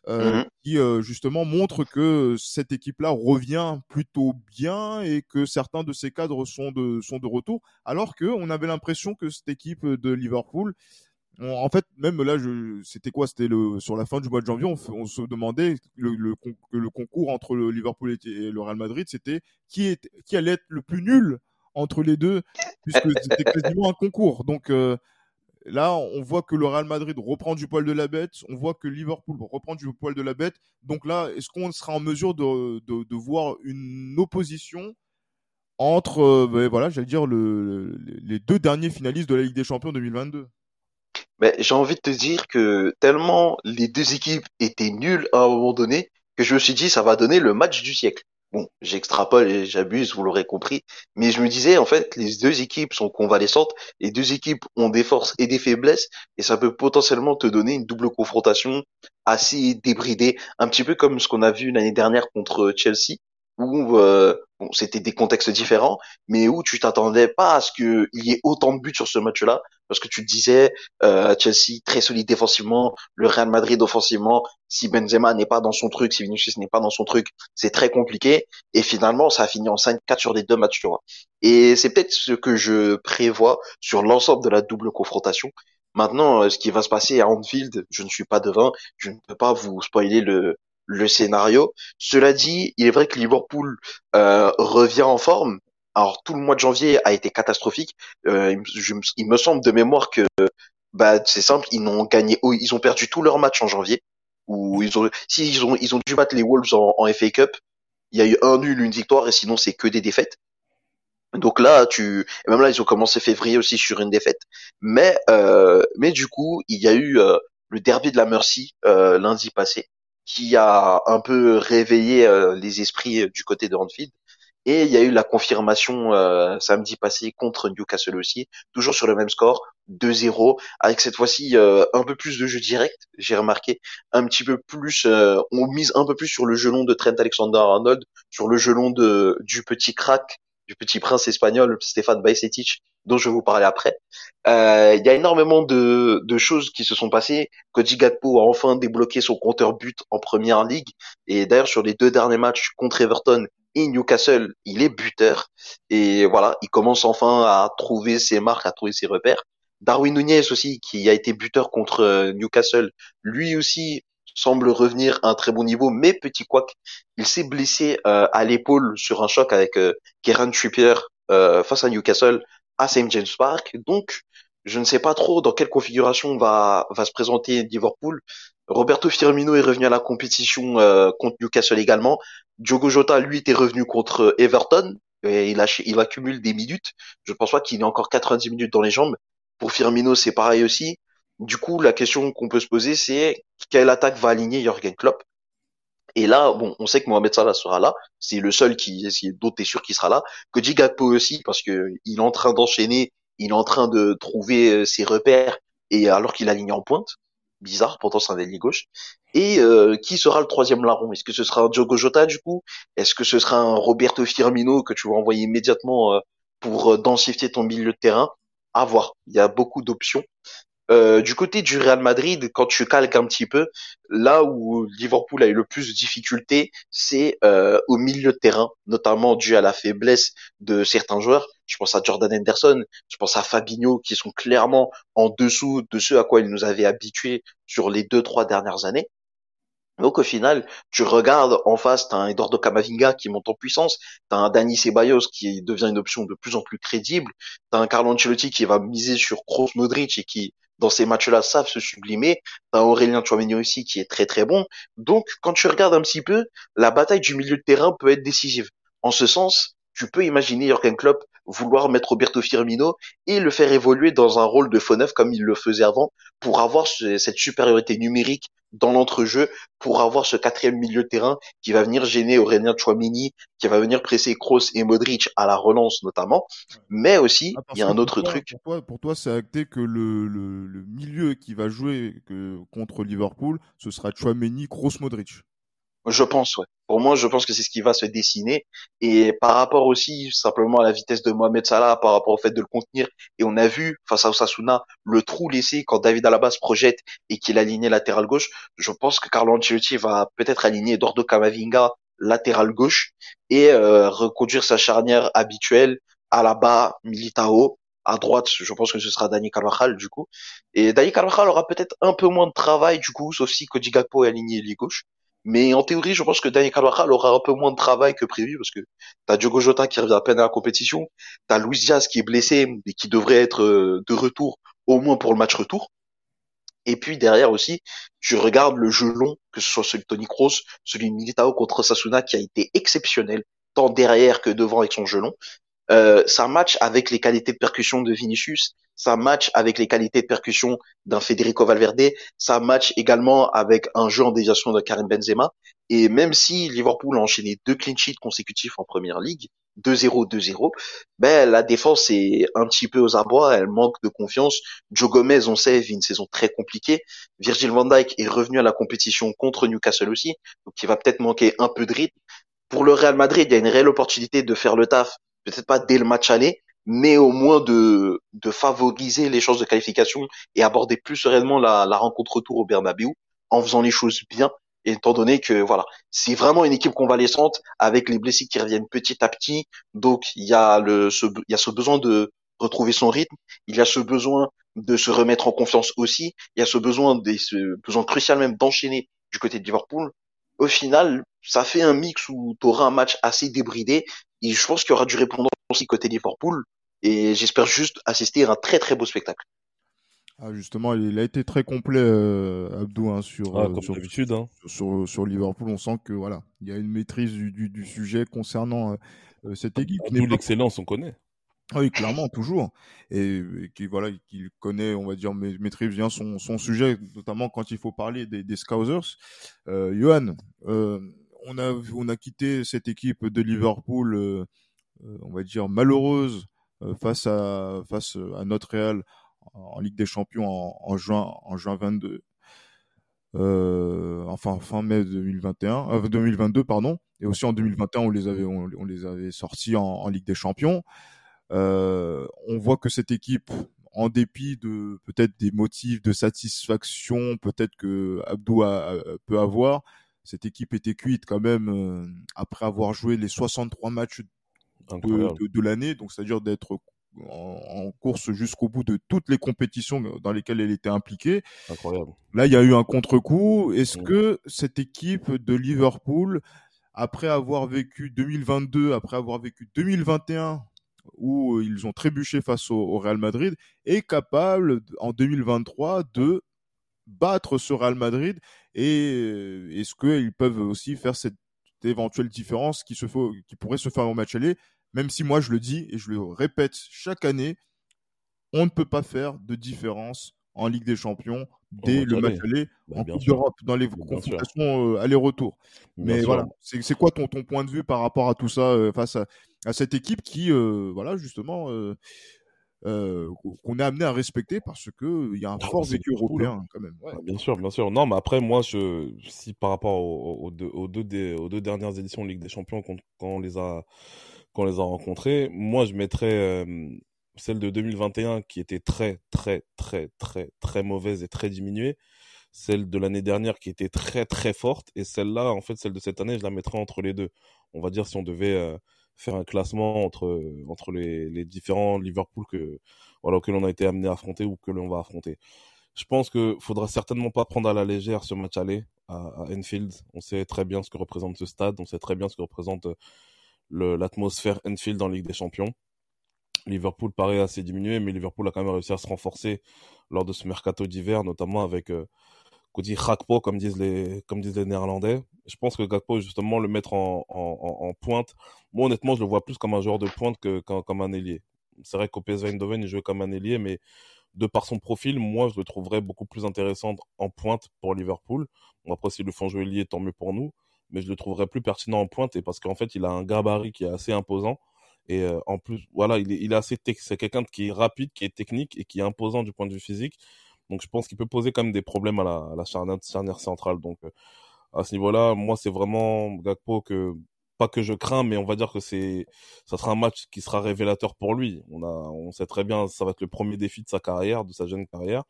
euh, mhm. qui euh, justement montre que cette équipe-là revient plutôt bien et que certains de ses cadres sont de sont de retour, alors que on avait l'impression que cette équipe de Liverpool en fait, même là, c'était quoi? C'était le sur la fin du mois de janvier, on, se demandait le, le, concours entre le Liverpool et le Real Madrid, c'était qui qui allait être le plus nul entre les deux, puisque c'était quasiment un concours. Donc euh, là, on voit que le Real Madrid reprend du poil de la bête, on voit que Liverpool reprend du poil de la bête. Donc là, est-ce qu'on sera en mesure de voir une opposition entre, euh, ben voilà, j'allais dire le, les deux derniers finalistes de la Ligue des Champions 2022 mais j'ai envie de te dire que tellement les deux équipes étaient nulles à un moment donné que je me suis dit ça va donner le match du siècle. Bon, j'extrapole et j'abuse, vous l'aurez compris, mais je me disais en fait les deux équipes sont convalescentes, les deux équipes ont des forces et des faiblesses et ça peut potentiellement te donner une double confrontation assez débridée, un petit peu comme ce qu'on a vu l'année dernière contre Chelsea où euh, bon, c'était des contextes différents, mais où tu t'attendais pas à ce qu'il y ait autant de buts sur ce match-là, parce que tu disais euh, Chelsea très solide défensivement, le Real Madrid offensivement, si Benzema n'est pas dans son truc, si Vinicius n'est pas dans son truc, c'est très compliqué. Et finalement, ça a fini en 5-4 sur les deux matchs, tu vois. Et c'est peut-être ce que je prévois sur l'ensemble de la double confrontation. Maintenant, euh, ce qui va se passer à Anfield, je ne suis pas devin, je ne peux pas vous spoiler le, le scénario. Cela dit, il est vrai que Liverpool euh, revient en forme. Alors tout le mois de janvier a été catastrophique. Euh, il, me semble de mémoire que bah c'est simple, ils n'ont gagné, ils ont perdu tous leurs matchs en janvier. Ou ils ont, si ils ont, ils ont dû battre les Wolves en, en FA Cup. Il y a eu un nul, une victoire, et sinon c'est que des défaites. Donc là, tu, et même là, ils ont commencé février aussi sur une défaite. Mais, euh, mais du coup, il y a eu euh, le derby de la Mercy euh, lundi passé, qui a un peu réveillé euh, les esprits euh, du côté de Anfield. Et il y a eu la confirmation euh, samedi passé contre Newcastle aussi, toujours sur le même score, 2-0, avec cette fois-ci euh, un peu plus de jeu direct, j'ai remarqué, un petit peu plus, euh, on mise un peu plus sur le gelon de Trent Alexander-Arnold, sur le gelon de du petit crack, du petit prince espagnol, Stéphane Bajcetic, dont je vais vous parler après. Euh, il y a énormément de, de choses qui se sont passées. Cody Gakpo a enfin débloqué son compteur but en première ligue. Et d'ailleurs, sur les deux derniers matchs contre Everton et Newcastle, il est buteur. Et voilà, il commence enfin à trouver ses marques, à trouver ses repères. Darwin Nunez aussi, qui a été buteur contre euh, Newcastle, lui aussi semble revenir à un très bon niveau, mais petit quoique, il s'est blessé euh, à l'épaule sur un choc avec euh, Kieran Trippier euh, face à Newcastle à St James Park. Donc, je ne sais pas trop dans quelle configuration va va se présenter Liverpool. Roberto Firmino est revenu à la compétition euh, contre Newcastle également. Diogo Jota, lui, était revenu contre Everton. Et il, a, il accumule des minutes. Je pense pas qu'il ait encore 90 minutes dans les jambes. Pour Firmino, c'est pareil aussi. Du coup, la question qu'on peut se poser, c'est quelle attaque va aligner Jürgen Klopp? Et là, bon, on sait que Mohamed Salah sera là. C'est le seul qui, d'autres est sûr qu'il sera là. Que Gakpo aussi, parce que il est en train d'enchaîner, il est en train de trouver euh, ses repères, et alors qu'il aligne en pointe bizarre, pourtant c'est un ailier gauche. Et euh, qui sera le troisième larron? Est-ce que ce sera un Diogo Jota du coup? Est-ce que ce sera un Roberto Firmino que tu vas envoyer immédiatement euh, pour euh, densifier ton milieu de terrain? À voir. Il y a beaucoup d'options. Euh, du côté du Real Madrid, quand tu calques un petit peu, là où Liverpool a eu le plus de difficultés, c'est euh, au milieu de terrain, notamment dû à la faiblesse de certains joueurs. Je pense à Jordan Henderson, je pense à Fabinho, qui sont clairement en dessous de ce à quoi ils nous avaient habitués sur les deux trois dernières années. Donc au final, tu regardes en face, t'as un Eduardo Camavinga qui monte en puissance, t'as un Dani Ceballos qui devient une option de plus en plus crédible, t'as un Carlo Ancelotti qui va miser sur Kroos Modric et qui dans ces matchs-là savent se sublimer. T'as Aurélien Chouameni aussi qui est très très bon. Donc, quand tu regardes un petit peu, la bataille du milieu de terrain peut être décisive. En ce sens, tu peux imaginer Jürgen Klopp vouloir mettre Roberto Firmino et le faire évoluer dans un rôle de faux neuf comme il le faisait avant pour avoir cette supériorité numérique dans l'entrejeu pour avoir ce quatrième milieu de terrain qui va venir gêner Aurélien Chouamini, qui va venir presser Kroos et Modric à la relance notamment. Mais aussi, ah, il y a un autre truc. Pour toi, pour toi c'est acté que le, le, le, milieu qui va jouer que, contre Liverpool, ce sera Chouameni, Kroos, Modric. Je pense, ouais. Pour moi, je pense que c'est ce qui va se dessiner. Et par rapport aussi simplement à la vitesse de Mohamed Salah, par rapport au fait de le contenir, et on a vu face à Osasuna le trou laissé quand David Alaba se projette et qu'il alignait latéral gauche. Je pense que Carlo Ancelotti va peut-être aligner Eduardo Camavinga latéral gauche et euh, reconduire sa charnière habituelle à la bas Militao à droite, je pense que ce sera Dani Carvajal du coup. Et Dani Carvajal aura peut-être un peu moins de travail du coup, sauf si Cody Gakpo est aligné les gauche. Mais en théorie, je pense que Daniel Carvajal aura un peu moins de travail que prévu parce que t'as Diogo Jota qui revient à peine à la compétition, t'as Luis Diaz qui est blessé et qui devrait être euh, de retour au moins pour le match retour. Et puis derrière aussi, tu regardes le jeu long, que ce soit celui de Tony Kroos, celui de Militao contre Sasuna qui a été exceptionnel, tant derrière que devant avec son jeu long. Euh, ça match avec les qualités de percussion de Vinicius, ça match avec les qualités de percussion d'un Federico Valverde, ça match également avec un jeu en déviation de Karim Benzema. Et même si Liverpool a enchaîné deux clean sheets consécutifs en première ligue, 2-0, 2-0, ben, la défense est un petit peu aux abois, elle manque de confiance. Joe Gomez, on sait, vit une saison très compliquée. Virgil van Dijk est revenu à la compétition contre Newcastle aussi, donc il va peut-être manquer un peu de rythme. Pour le Real Madrid, il y a une réelle opportunité de faire le taf, peut-être pas dès le match aller, mais au moins de, de favoriser les chances de qualification et aborder plus sereinement la, la rencontre retour au Bernabeu en faisant les choses bien étant donné que voilà, c'est vraiment une équipe convalescente avec les blessés qui reviennent petit à petit. Donc il y a le il y a ce besoin de retrouver son rythme, il y a ce besoin de se remettre en confiance aussi, il y a ce besoin des ce besoin crucial même d'enchaîner du côté de Liverpool. Au final, ça fait un mix où tu auras un match assez débridé et je pense qu'il y aura du répondant aussi côté Liverpool et j'espère juste assister à un très très beau spectacle. Ah justement, il a été très complet, euh, Abdou, hein, sur, ah, euh, sur, hein. sur, sur, Liverpool. On sent que voilà, il y a une maîtrise du, du, du sujet concernant euh, cette équipe. Nous, l'excellence, on connaît. Ah oui, clairement, toujours. Et, qui voilà, qu'il connaît, on va dire, maîtrise bien son, son sujet, notamment quand il faut parler des, des Scousers. Euh, Johan, on a on a quitté cette équipe de Liverpool, on va dire malheureuse face à face à notre Real en Ligue des Champions en, juin en juin 22. enfin fin mai 2021 2022 pardon et aussi en 2021 on les avait on, les avait sortis en, Ligue des Champions on voit que cette équipe en dépit de peut-être des motifs de satisfaction, peut-être que Abdou peut avoir, cette équipe était cuite quand même euh, après avoir joué les 63 matchs de, l'année, donc c'est-à-dire d'être en, course jusqu'au bout de toutes les compétitions dans lesquelles elle était impliquée. Incroyable. Là, il y a eu un contre-coup. Est-ce que cette équipe de Liverpool, après avoir vécu 2022, après avoir vécu 2021 où ils ont trébuché face au, Real Madrid, est capable en 2023 de battre ce Real Madrid? Et euh, est-ce qu'ils peuvent aussi faire cette éventuelle différence qui, se qui pourrait se faire au match aller, même si moi je le dis et je le répète chaque année, on ne peut pas faire de différence en Ligue des Champions dès le match aller bah, en Coupe d'Europe, dans les confrontations euh, aller-retour. Mais voilà, c'est quoi ton, ton point de vue par rapport à tout ça euh, face à, à, cette équipe qui, euh, voilà, justement, qu'on est amené à respecter parce que il y a un ah, fort vécu européen quand même. Ouais. Bien sûr, bien sûr. Non, mais après, moi, je, si par rapport aux, deux, aux, deux, aux deux dernières éditions de Ligue des Champions, quand, quand on les a, les a rencontrés, moi, je mettrais celle de 2021 qui était très, très, très, très, très mauvaise et très diminuée. Celle de l'année dernière qui était très, très forte. Et celle-là, en fait, celle de cette année, je la mettrais entre les deux. On va dire si on devait euh, faire un classement entre, entre les, différents Liverpool que, voilà, que l'on a été amené à affronter ou que l'on va affronter. Je pense qu'il faudra certainement pas prendre à la légère ce match aller à, Enfield. On sait très bien ce que représente ce stade, on sait très bien ce que représente l'atmosphère Enfield en Ligue des Champions. Liverpool paraît assez diminué, mais Liverpool a quand même réussi à se renforcer lors de ce mercato d'hiver, notamment avec euh, Cody Gakpo, comme disent les comme disent les Néerlandais. Je pense que Gakpo justement le mettre en, en, pointe. Moi honnêtement, je le vois plus comme un joueur de pointe que comme un ailier. C'est vrai qu'au PSV Eindhoven, il jouait comme un ailier, mais de par son profil, moi, je le trouverais beaucoup plus intéressant en pointe pour Liverpool. Bon, après, s'ils le font jouer lié, tant mieux pour nous. Mais je le trouverais plus pertinent en pointe et parce qu'en fait, il a un gabarit qui est assez imposant et euh, en plus, voilà, il est, il est assez c'est quelqu'un qui est rapide, qui est technique et qui est imposant du point de vue physique. Donc je pense qu'il peut poser quand même des problèmes à la, à la charnière, centrale. Donc euh, à ce niveau-là, moi c'est vraiment Gakpo que pas que je crains, mais on va dire que c'est ça sera un match qui sera révélateur pour lui. On a on sait très bien ça va être le premier défi de sa carrière, de sa jeune carrière.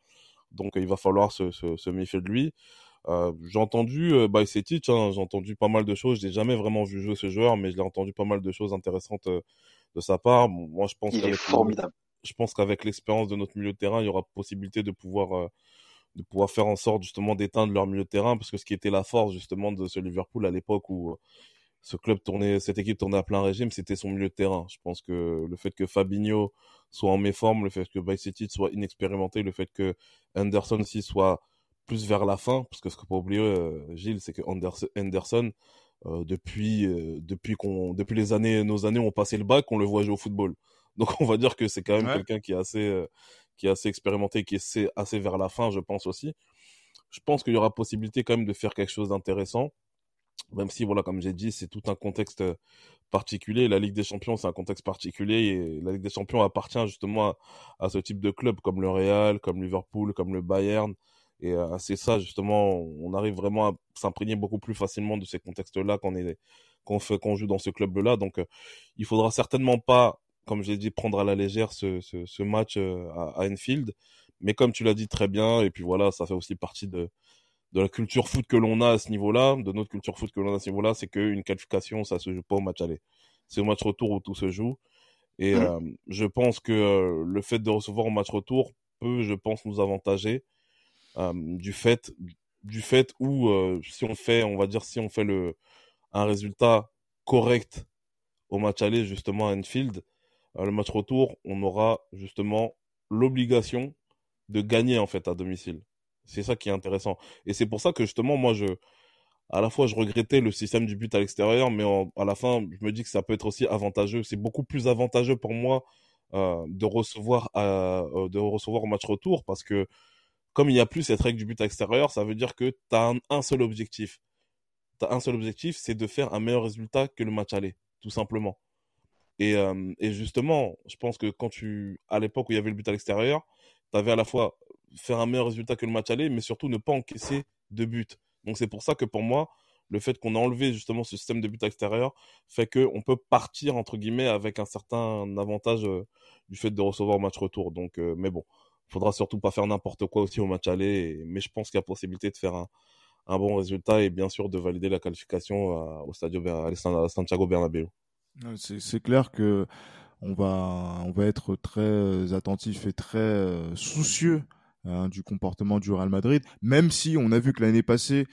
Donc il va falloir se, se, se méfier de lui. Euh, j'ai entendu euh, hein, j'ai entendu pas mal de choses. J'ai jamais vraiment vu jouer ce joueur, mais je l'ai entendu pas mal de choses intéressantes euh, de sa part. moi, je pense il est formidable. Je pense qu'avec l'expérience de notre milieu de terrain, il y aura possibilité de pouvoir euh, de pouvoir faire en sorte justement d'éteindre leur milieu de terrain, parce que ce qui était la force justement de ce Liverpool à l'époque où ce club tournait, cette équipe tournait à plein régime, c'était son milieu de terrain. Je pense que le fait que Fabinho soit en méforme, le fait que Bajcetic soit inexpérimenté, le fait que Anderson aussi soit plus vers la fin, parce que ce faut pas oublier, euh, Gilles, c'est que Anderson, euh, depuis, euh, depuis, qu'on, depuis les années, nos années ont passé le bac, on le voit jouer au football. Donc on va dire que c'est quand même quelqu'un qui est assez, qui est assez expérimenté, qui est assez, vers la fin, je pense aussi. Je pense qu'il y aura possibilité quand même de faire quelque chose d'intéressant, même si voilà, comme j'ai dit, c'est tout un contexte particulier. La Ligue des Champions, c'est un contexte particulier et la Ligue des Champions appartient justement à, à ce type de club comme le Real, comme Liverpool, comme le Bayern. Et euh, c'est ça, justement, on arrive vraiment à s'imprégner beaucoup plus facilement de ces contextes-là qu'on est, qu'on fait, qu'on joue dans ce club-là. Donc, euh, il faudra certainement pas, comme je l'ai dit, prendre à la légère ce, ce, ce match euh, à, à, Enfield. Mais comme tu l'as dit très bien, et puis voilà, ça fait aussi partie de, de la culture foot que l'on a à ce niveau-là, de notre culture foot que l'on a à ce niveau-là, c'est qu'une qualification, ça se joue pas au match aller. C'est au match retour où tout se joue. Et mmh. je pense que le fait de recevoir au match retour peut, je pense, nous avantager euh, du fait du fait où euh, si on fait, on va dire si on fait le un résultat correct au match aller justement à Enfield, euh, le match retour, on aura justement l'obligation de gagner en fait à domicile. C'est ça qui est intéressant. Et c'est pour ça que justement moi je à la fois je regrettais le système du but à l'extérieur, mais à la fin je me dis que ça peut être aussi avantageux. C'est beaucoup plus avantageux pour moi euh, de recevoir euh, de recevoir au match retour parce que comme il n'y a plus cette règle du but extérieur, ça veut dire que tu as un, seul objectif. tu as un seul objectif, c'est de faire un meilleur résultat que le match aller, tout simplement. Et, euh, et justement, je pense que quand tu, à l'époque où il y avait le but à l'extérieur, tu avais à la fois faire un meilleur résultat que le match aller, mais surtout ne pas encaisser de but. Donc c'est pour ça que pour moi, le fait qu'on a enlevé justement ce système de but extérieur fait qu'on peut partir entre guillemets avec un certain avantage euh, du fait de recevoir match retour. Donc, euh, mais bon, faudra surtout pas faire n'importe quoi aussi au match aller. mais je pense qu'il y a possibilité de faire un, bon résultat et bien sûr de valider la qualification euh, au Stadio à Santiago Bernabéu. C'est clair que on va être très attentif et très soucieux hein, du comportement du Real Madrid, même si on a vu que l'année passée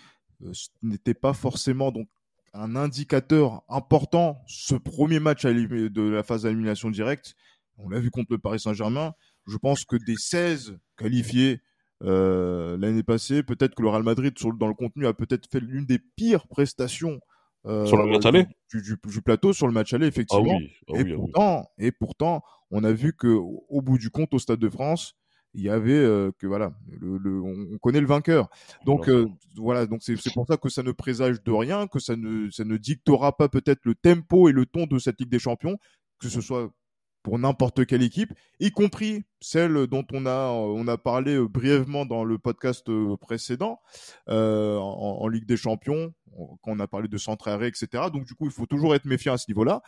euh, ce n'était pas forcément donc un indicateur important. Ce premier match de la phase d'élimination directe, on l'a vu contre le Paris Saint-Germain. Je pense que des 16 qualifiés euh, l'année passée, peut-être que le Real Madrid, dans le contenu, a peut-être fait l'une des pires prestations euh, sur le match aller du, plateau sur le match aller, effectivement. Ah ah et, pourtant, et pourtant, on a vu que au bout du compte, au Stade de France, il y avait euh, que voilà, le, on connaît le vainqueur. Donc euh, voilà, donc c'est pour ça que ça ne présage de rien, que ça ne ça ne dictera pas peut-être le tempo et le ton de cette Ligue des Champions, que ce soit pour n'importe quelle équipe, y compris celle dont on a on a parlé euh, brièvement dans le podcast précédent euh, en, en, Ligue des Champions quand on a parlé de centre arrêt etc. Donc du coup il faut toujours être méfiant à ce niveau-là.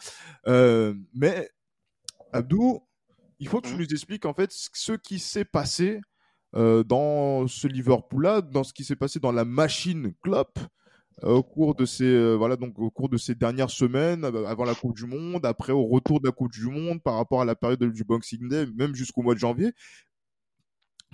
Euh, mais Abdou, il faut que tu mmh. nous expliques en fait ce qui s'est passé euh, dans ce Liverpool-là, dans ce qui s'est passé dans la machine Klopp euh, au cours de ces euh, voilà donc au cours de ces dernières semaines avant la Coupe du Monde, après au retour de la Coupe du Monde, par rapport à la période du Boxing Day, même jusqu'au mois de janvier,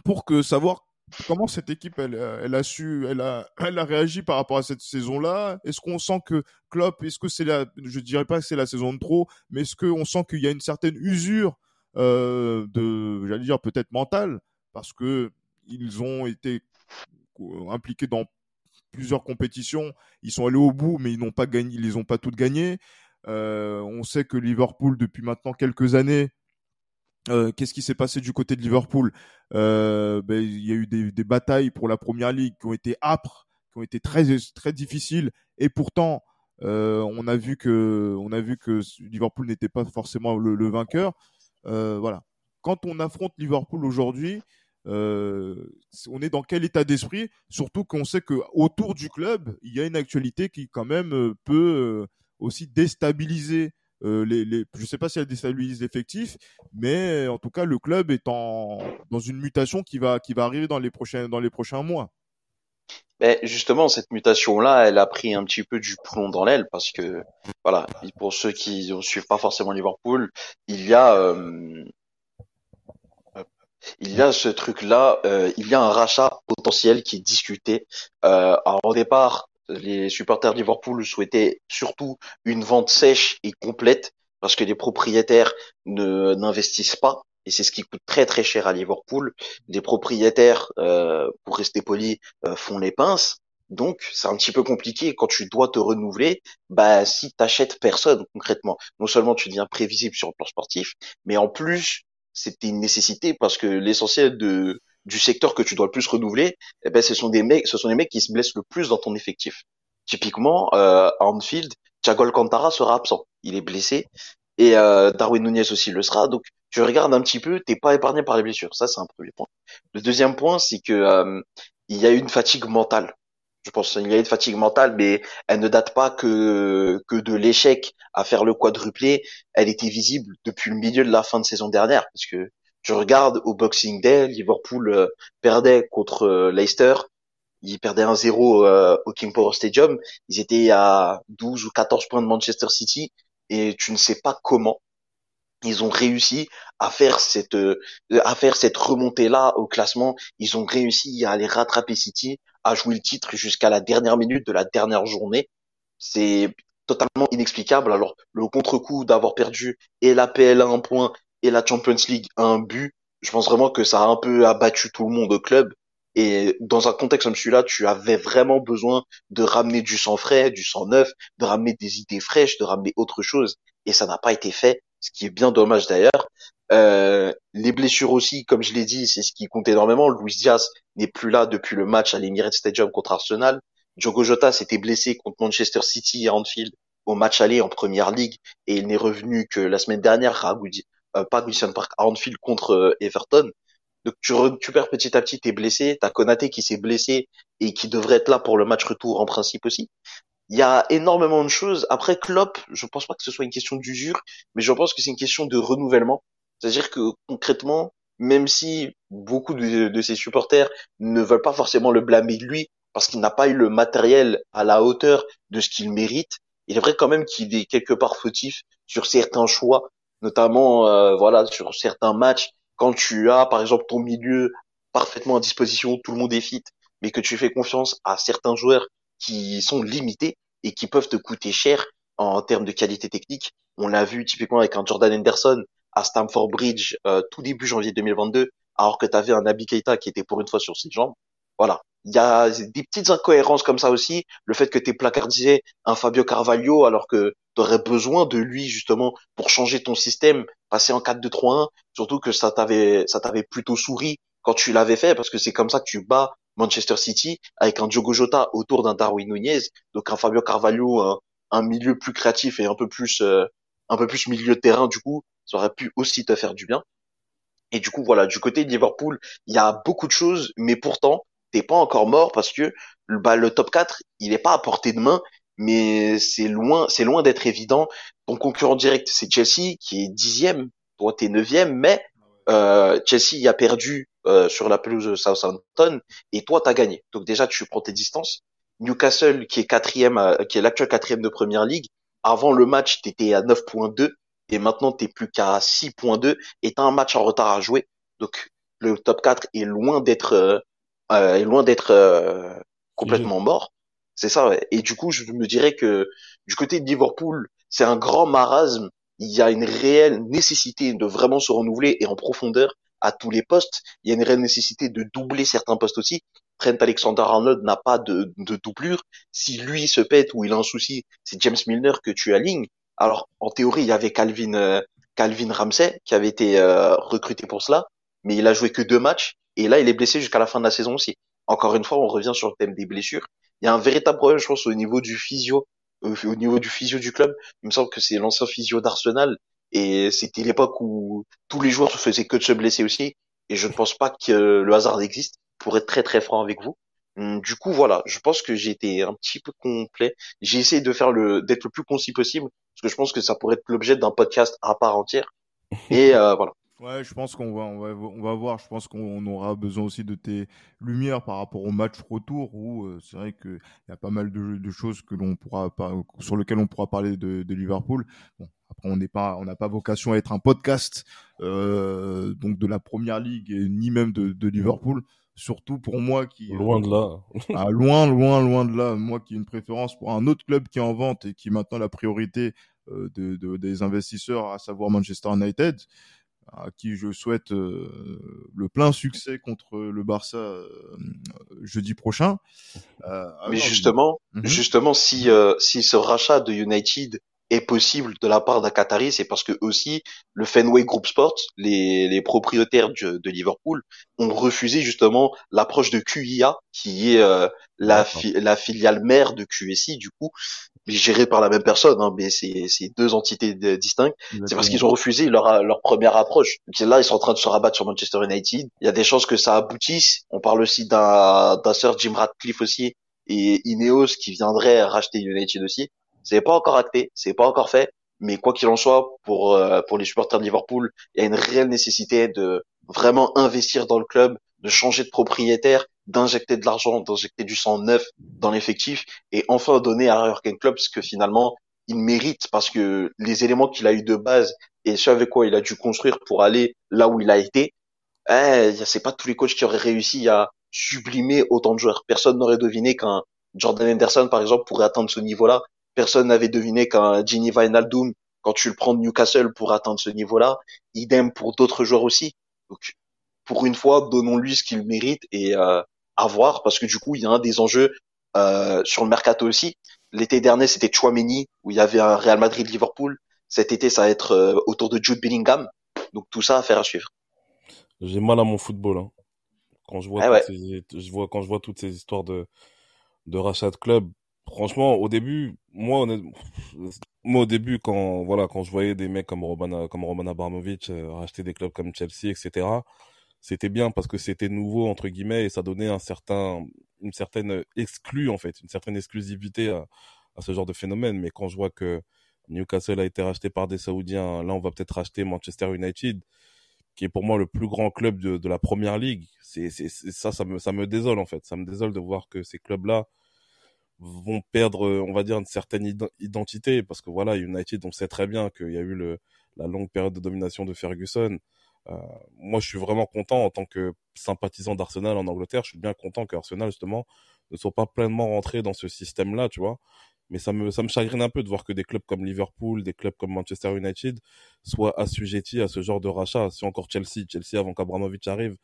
pour que savoir comment cette équipe elle, elle a su elle a elle a réagi par rapport à cette saison là est-ce qu'on sent que Klopp est-ce que c'est la je dirais pas que c'est la saison de trop mais est-ce qu'on sent qu'il y a une certaine usure euh, de, j'allais dire peut-être mentale, parce que ils ont été impliqués dans plusieurs compétitions. Ils sont allés au bout, mais ils n'ont pas gagné, ils les ont pas toutes gagnées. Euh, on sait que Liverpool, depuis maintenant quelques années, euh, qu'est-ce qui s'est passé du côté de Liverpool? Euh, ben, Il y a eu des, batailles pour la première ligue qui ont été âpres, qui ont été très très difficiles, et pourtant on a vu que on a vu que Liverpool n'était pas forcément le, le vainqueur. Voilà. Quand on affronte Liverpool aujourd'hui, on est dans quel état d'esprit Surtout qu'on sait que autour du club, il y a une actualité qui quand même euh, peut aussi déstabiliser les, je ne sais pas si elle déstabilise l'effectif, mais en tout cas le club est en, dans une mutation qui va qui va arriver dans les prochains dans les prochains mois. Mais justement, cette mutation-là, elle a pris un petit peu du plomb dans l'aile parce que, voilà, pour ceux qui ne suivent pas forcément Liverpool, il y a, euh, il y a ce truc-là, euh, il y a un rachat potentiel qui est discuté. Euh, alors au départ, les supporters de Liverpool souhaitaient surtout une vente sèche et complète parce que les propriétaires ne n'investissent pas et c'est ce qui coûte très très cher à Liverpool. Les propriétaires, euh, pour rester poli, euh, font les pinces. Donc c'est un petit peu compliqué quand tu dois te renouveler. Bah si t'achètes personne concrètement, non seulement tu deviens prévisible sur le plan sportif, mais en plus c'était une nécessité parce que l'essentiel de du secteur que tu dois le plus renouveler, eh ben ce sont des mecs, ce sont les mecs qui se blessent le plus dans ton effectif. Typiquement, euh, à Anfield, Thiago Alcantara sera absent. Il est blessé et euh, Darwin Nunez aussi le sera. Donc tu regardes un petit peu, t'es pas épargné par les blessures. Ça, c'est un premier point. Le deuxième point, c'est que euh, il y a une fatigue mentale. Je pense qu'il y a une fatigue mentale, mais elle ne date pas que que de l'échec à faire le quadruplé. Elle était visible depuis le milieu de la fin de saison dernière, parce que tu regardes au Boxing Day, Liverpool euh, perdait contre euh, Leicester. Ils perdaient 1-0 au King Power Stadium. Ils étaient à 12 ou 14 points de Manchester City et tu ne sais pas comment ils ont réussi à faire cette euh, à faire cette remontée là au classement. Ils ont réussi à aller rattraper City, à jouer le titre jusqu'à la dernière minute de la dernière journée. C'est totalement inexplicable. Alors le contre-coup d'avoir perdu et la PL à un point et la Champions League à un but, je pense vraiment que ça a un peu abattu tout le monde au club. Et dans un contexte comme celui-là, tu avais vraiment besoin de ramener du sang frais, du sang neuf, de ramener des idées fraîches, de ramener autre chose. Et ça n'a pas été fait ce qui est bien dommage d'ailleurs. Euh, les blessures aussi, comme je l'ai dit, c'est ce qui compte énormément. Luis Diaz n'est plus là depuis le match à l'Emirates Stadium contre Arsenal. Diogo Jota s'était blessé contre Manchester City à Anfield au match aller en première ligue et il n'est revenu que la semaine dernière à euh, pas Park, à Anfield contre euh, Everton. Donc tu récupères petit à petit tes blessés, t'as Konaté qui s'est blessé et qui devrait être là pour le match retour en principe aussi. Il y a énormément de choses. Après Klopp, je pense pas que ce soit une question d'usure, mais je pense que c'est une question de renouvellement. C'est-à-dire que concrètement, même si beaucoup de, de, ses supporters ne veulent pas forcément le blâmer lui parce qu'il n'a pas eu le matériel à la hauteur de ce qu'il mérite, il est vrai quand même qu'il est quelque part fautif sur certains choix, notamment euh, voilà sur certains matchs quand tu as par exemple ton milieu parfaitement à disposition, tout le monde est fit, mais que tu fais confiance à certains joueurs qui sont limités et qui peuvent te coûter cher en termes de qualité technique. On l'a vu typiquement avec un Jordan Henderson à Stamford Bridge euh, tout début janvier 2022, alors que tu avais un Keita qui était pour une fois sur ses jambes. Voilà. Il y a des petites incohérences comme ça aussi. Le fait que tu placardisé un Fabio Carvalho alors que tu aurais besoin de lui justement pour changer ton système, passer en 4-2-3-1, surtout que ça t'avait ça t'avait plutôt souri quand tu l'avais fait parce que c'est comme ça que tu bats Manchester City avec un Diogo Jota autour d'un Darwin Nunez, donc un Fabio Carvalho un, un milieu plus créatif et un peu plus euh, un peu plus milieu de terrain du coup, ça aurait pu aussi te faire du bien. Et du coup voilà, du côté de Liverpool, il y a beaucoup de choses mais pourtant t'es pas encore mort parce que bah, le top 4, il est pas à portée de main, mais c'est loin, c'est loin d'être évident. Ton concurrent direct, c'est Chelsea qui est dixième, toi t'es neuvième, mais euh, Chelsea a perdu euh, sur la pelouse de Southampton et toi t'as gagné. Donc déjà tu prends tes distances. Newcastle qui est quatrième, euh, qui est l'actuel quatrième de première ligue. Avant le match t'étais à 9.2 et maintenant t'es plus qu'à 6.2 et t'as un match en retard à jouer. Donc le top 4 est loin d'être euh, euh, est loin d'être euh, complètement mort. C'est ça. Ouais. Et du coup, je me dirais que du côté de Liverpool, c'est un grand marasme. Il y a une réelle nécessité de vraiment se renouveler et en profondeur à tous les postes. Il y a une réelle nécessité de doubler certains postes aussi. Trent Alexander-Arnold n'a pas de, de, doublure. Si lui se pète ou il a un souci, c'est James Milner que tu alignes. Alors, en théorie, il y avait Calvin, euh, Calvin Ramsey qui avait été euh, recruté pour cela, mais il a joué que deux matchs et là, il est blessé jusqu'à la fin de la saison aussi. Encore une fois, on revient sur le thème des blessures. Il y a un véritable problème, je pense, au niveau du physio, au niveau du physio du club. Il me semble que c'est l'ancien physio d'Arsenal. Et c'était l'époque où tous les joueurs se faisaient que de se blesser aussi. Et je ne pense pas que le hasard existe, pour être très très franc avec vous. Hum, du coup, voilà, je pense que j'ai été un petit peu complet. J'ai essayé de faire le, d'être le plus concis possible, parce que je pense que ça pourrait être l'objet d'un podcast à part entière. Et euh, voilà. Ouais, je pense qu'on va, on va, on va voir. Je pense qu'on aura besoin aussi de tes lumières par rapport au match retour où euh, c'est vrai qu'il y a pas mal de, de choses que l'on pourra sur lesquelles on pourra parler de, de Liverpool. Bon, après, on n'est pas, on n'a pas vocation à être un podcast euh, donc de la première ligue et ni même de, de Liverpool. Surtout pour moi qui loin de là, ah, loin, loin, loin de là. Moi qui ai une préférence pour un autre club qui est en vente et qui maintenant la priorité euh, de, de, des investisseurs, à savoir Manchester United à qui je souhaite euh, le plein succès contre le Barça euh, jeudi prochain. Euh, Mais justement, mhm. justement, si si ce rachat de United est possible de la part d'un Qatari, c'est parce que aussi le Fenway Group Sports, les, les propriétaires de, de Liverpool, ont refusé justement l'approche de QIA, qui est la, la filiale mère de QSI, du coup, géré par la même personne, hein, mais c'est deux entités distinctes. C'est parce qu'ils ont refusé leur, leur première approche. Donc là, ils sont en train de se rabattre sur Manchester United. Il y a des chances que ça aboutisse. On parle aussi d'un Sir Jim Ratcliffe aussi et Ineos qui viendrait racheter United aussi. C'est pas encore acté, c'est pas encore fait, mais quoi qu'il en soit, pour euh, pour les supporters de Liverpool, il y a une réelle nécessité de vraiment investir dans le club, de changer de propriétaire d'injecter de l'argent, d'injecter du sang neuf dans l'effectif et enfin donner à Jurgen Klopp ce que finalement il mérite parce que les éléments qu'il a eu de base et ce avec quoi il a dû construire pour aller là où il a été, eh, c'est pas tous les coachs qui auraient réussi à sublimer autant de joueurs. Personne n'aurait deviné qu'un Jordan Henderson, par exemple, pourrait atteindre ce niveau-là. Personne n'avait deviné qu'un Ginny Wijnaldum, quand tu le prends de Newcastle, pourrait atteindre ce niveau-là. Idem pour d'autres joueurs aussi. Donc, pour une fois, donnons-lui ce qu'il mérite et euh, à voir parce que du coup, il y a un des enjeux euh, sur le mercato aussi. L'été dernier, c'était Chouameni où il y avait un Real Madrid-Liverpool. Cet été, ça va être euh, autour de Jude Bellingham. Donc tout ça à faire à suivre. J'ai mal à mon football hein. quand je vois, ah toutes ces, je vois quand je vois toutes ces histoires de de rachat de club. Franchement, au début, moi, moi au début, quand voilà, quand je voyais des mecs comme Roman, comme Roman Abramovich euh, racheter des clubs comme Chelsea, etc., c'était bien parce que c'était nouveau entre guillemets et ça donnait un certain, une certaine exclue en fait, une certaine exclusivité à, ce genre de phénomène. Mais quand je vois que Newcastle a été racheté par des Saoudiens, là on va peut-être racheter Manchester United qui est pour moi le plus grand club de, de la première ligue. C'est, ça, ça me, ça me désole en fait. Ça me désole de voir que ces clubs-là vont perdre, on va dire, une certaine identité parce que voilà, United, on sait très bien qu'il y a eu le, la longue période de domination de Ferguson. Euh, moi, je suis vraiment content en tant que sympathisant d'Arsenal en Angleterre. Je suis bien content qu'Arsenal justement ne soit pas pleinement rentré dans ce système-là, tu vois mais ça me, ça me chagrine un peu de voir que des clubs comme Liverpool, des clubs comme Manchester United soient assujettis à ce genre de rachat. Si encore Chelsea, Chelsea avant qu'Abramovich arrive,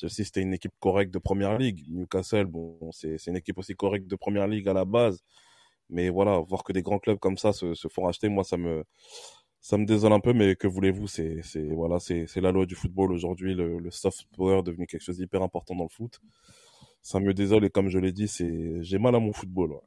Chelsea c'était une équipe correcte de première ligue. Newcastle, bon, c'est, une équipe aussi correcte de première ligue à la base. Mais voilà, voir que des grands clubs comme ça se, se font racheter, moi ça me, ça me désole un peu, mais que voulez-vous, c'est, c'est, voilà, c'est, c'est la loi du football aujourd'hui. Le, soft power est devenu quelque chose d'hyper important dans le foot. Ça me désole et comme je l'ai dit, c'est, j'ai mal à mon football.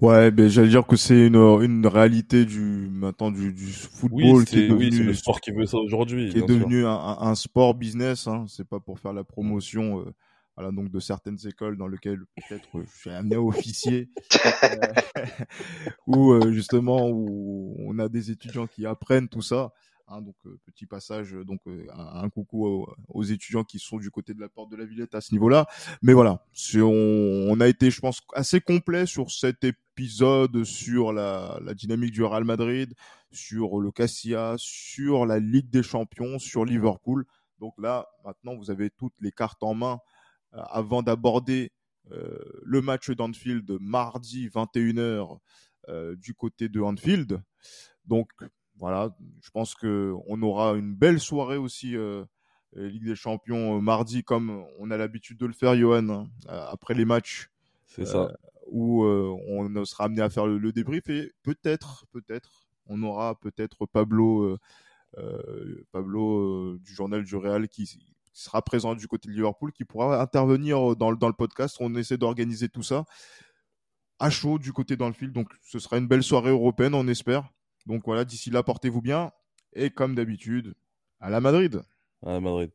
Ouais, ben j'allais dire que c'est une, une réalité du maintenant du, du football qui est devenu oui, le sport qui veut ça aujourd'hui, qui est devenu un, un, sport business. Hein, c'est pas pour faire la promotion. Euh, voilà, donc de certaines écoles dans lesquelles peut-être je suis amené à officier, euh, où euh, justement où on a des étudiants qui apprennent tout ça. Hein, donc euh, petit passage, donc euh, un, coucou aux, étudiants qui sont du côté de la porte de la Villette à ce niveau-là. Mais voilà, on, on, a été, je pense, assez complet sur cet épisode, sur la, dynamique du Real Madrid, sur le Cassia, sur la Ligue des Champions, sur Liverpool. Donc là, maintenant, vous avez toutes les cartes en main euh, avant d'aborder le match d'Anfield mardi 21h du côté de Anfield. Donc voilà, je pense que on aura une belle soirée aussi euh, Ligue des Champions euh, mardi, comme on a l'habitude de le faire, Johan, hein, après les matchs. C'est ça. Où on sera amené à faire le, débrief et peut-être, peut-être, on aura peut-être Pablo, Pablo du journal du Real qui, sera présent du côté de Liverpool, qui pourra intervenir dans, dans le podcast. On essaie d'organiser tout ça à chaud du côté dans le fil. Donc ce sera une belle soirée européenne, on espère. Donc voilà, d'ici là, portez-vous bien. Et comme d'habitude, à la Madrid. À la Madrid.